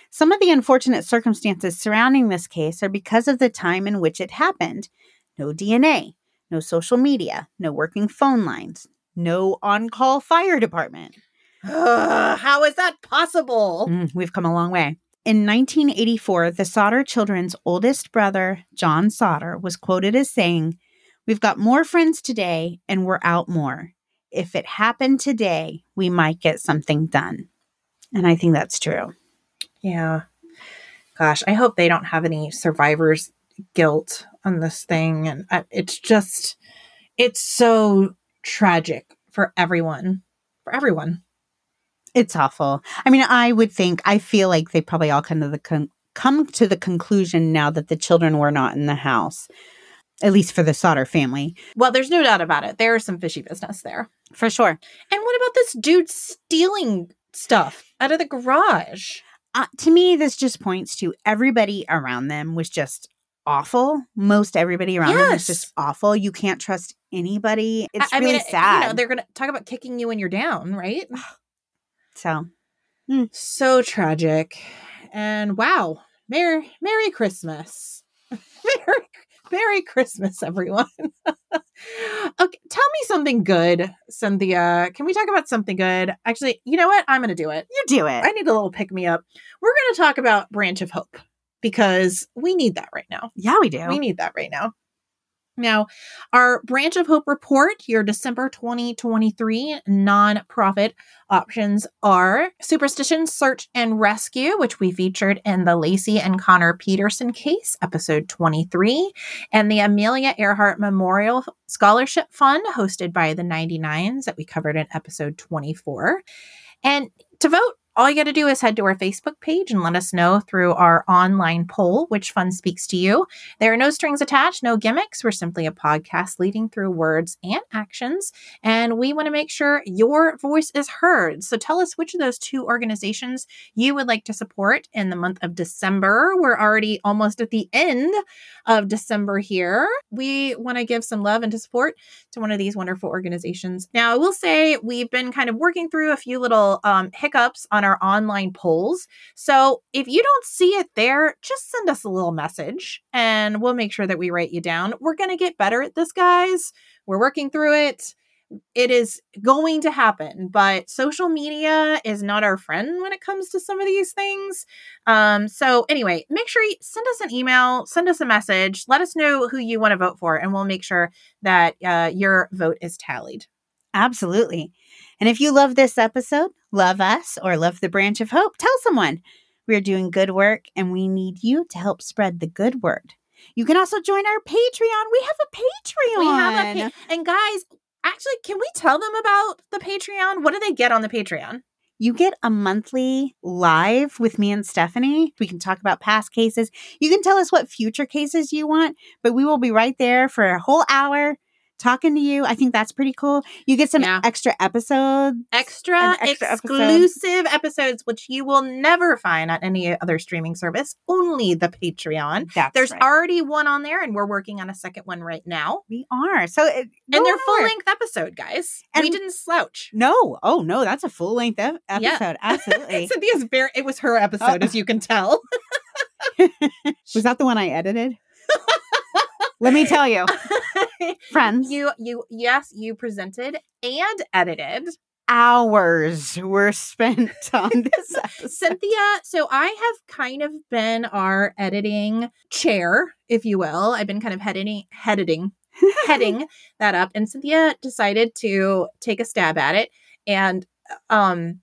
Some of the unfortunate circumstances surrounding this case are because of the time in which it happened. No DNA, no social media, no working phone lines, no on call fire department. Ugh, *sighs* how is that possible? Mm, we've come a long way. In 1984, the Sodder children's oldest brother, John Sodder, was quoted as saying, We've got more friends today and we're out more. If it happened today, we might get something done. And I think that's true. Yeah. Gosh, I hope they don't have any survivor's guilt on this thing. And I, it's just, it's so tragic for everyone. For everyone. It's awful. I mean, I would think, I feel like they probably all kind of the con- come to the conclusion now that the children were not in the house, at least for the Sodder family, Well, there's no doubt about it. There's some fishy business there. for sure. And what about this dude stealing stuff out of the garage? uh, to me, this just points to everybody around them was just awful. Most everybody around them was Yes. just awful. You can't trust anybody. It's I, I really mean, it- sad. You know, they're going to talk about kicking you when you're down, right? *sighs* so, hmm. So tragic. And wow, Merry Merry Christmas. *laughs* Merry Merry Christmas, everyone. *laughs* okay, tell me something good, Cynthia. Can we talk about something good? Actually, you know what? I'm going to do it. you do it. I need a little pick me up. We're going to talk about Branch of Hope because we need that right now. yeah, we do. We need that right now. Now, our Branch of Hope report, your December 2023 nonprofit options are Superstition Search and Rescue, which we featured in the Laci and Conner Peterson case, episode 23, and the Amelia Earhart Memorial Scholarship Fund, hosted by the 99s, that we covered in episode 24. And to vote, all you got to do is head to our Facebook page and let us know through our online poll which fund speaks to you. There are no strings attached, no gimmicks. We're simply a podcast leading through words and actions, and we want to make sure your voice is heard. So tell us which of those two organizations you would like to support in the month of December. We're already almost at the end of December here. We want to give some love and to support to one of these wonderful organizations. Now, I will say we've been kind of working through a few little um, hiccups on our online polls. So if you don't see it there, just send us a little message and we'll make sure that we write you down. We're going to get better at this, guys. We're working through it. It is going to happen, but social media is not our friend when it comes to some of these things. Um, so, anyway, make sure you send us an email, send us a message, let us know who you want to vote for, and we'll make sure that uh, your vote is tallied. Absolutely. And if you love this episode, love us, or love the branch of hope, tell someone. We're doing good work and we need you to help spread the good word. You can also join our Patreon. We have a Patreon. We have a pa- and guys, actually, can we tell them about the Patreon? What do they get on the Patreon? You get a monthly live with me and Stefanie. We can talk about past cases. You can tell us what future cases you want, but we will be right there for a whole hour talking to you. I think that's pretty cool. You get some Yeah. extra episodes. Extra, extra episode. exclusive episodes, which you will never find on any other streaming service, only the Patreon. That's There's right. already one on there, and we're working on a second one right now. we are. So it, And they're full length episode, guys. we And- didn't slouch. No. Oh no, that's a full length ep- Yeah. episode. Absolutely. *laughs* Cynthia's very, it was her episode, Oh. as you can tell. *laughs* *laughs* Was that the one I edited? Let me tell you, friends. you, you, yes, you presented and edited. hours were spent *laughs* on this episode. Cynthia, so I have kind of been our editing chair, if you will. I've been kind of heading, heading, heading *laughs* that up, and Cynthia decided to take a stab at it. And um,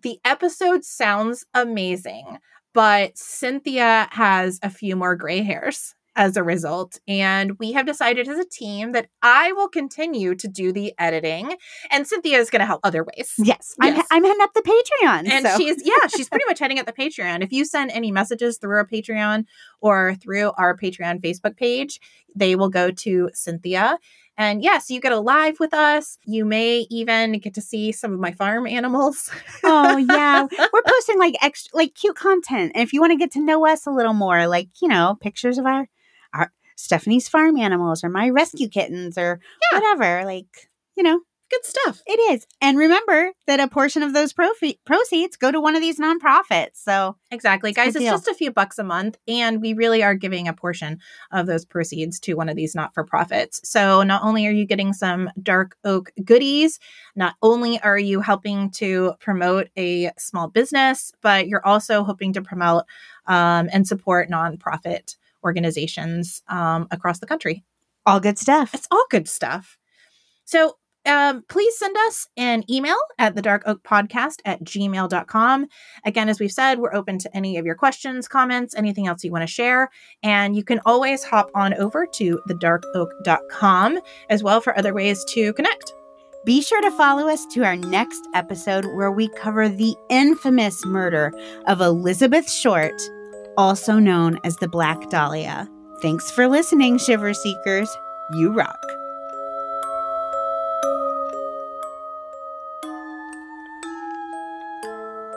the episode sounds amazing, but Cynthia has a few more gray hairs as a result. And we have decided as a team that I will continue to do the editing, and Cynthia is going to help other ways. Yes, I'm, Yes. I'm heading up the Patreon. And so. she's yeah, she's pretty *laughs* much heading at the Patreon. If you send any messages through our Patreon or through our Patreon Facebook page, they will go to Cynthia. And yes, you get a live with us. You may even get to see some of my farm animals. oh yeah, *laughs* we're posting like extra, like cute content. And if you want to get to know us a little more, like you know, pictures of our our Stefanie's farm animals or my rescue kittens or Yeah. whatever, like you know, Good stuff. it is. And remember that a portion of those profi- proceeds go to one of these nonprofits. So Exactly. It's Guys, it's deal. just a few bucks a month, and we really are giving a portion of those proceeds to one of these not for profits. So, not only are you getting some Dark Oak goodies, not only are you helping to promote a small business, but you're also hoping to promote um, and support nonprofit organizations um, across the country. all good stuff. It's all good stuff. So, um, please send us an email at the dark oak podcast at gmail.com. Again, as we've said, we're open to any of your questions, comments, anything else you want to share. And you can always hop on over to thedarkoak.com as well for other ways to connect. Be sure to follow us to our next episode where we cover the infamous murder of Elizabeth Short, also known as the Black Dahlia. Thanks for listening, Shiver Seekers. You rock.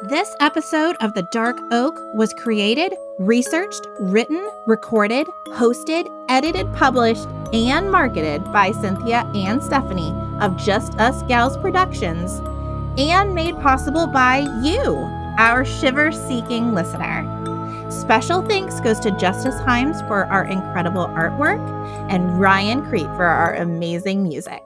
This episode of The Dark Oak was created, researched, written, recorded, hosted, edited, published, and marketed by Cynthia and Stefanie of Just Us Gals Productions and made possible by you, our shiver seeking listener. Special thanks goes to Justyse Himes for our incredible artwork and Ryan Creep for our amazing music.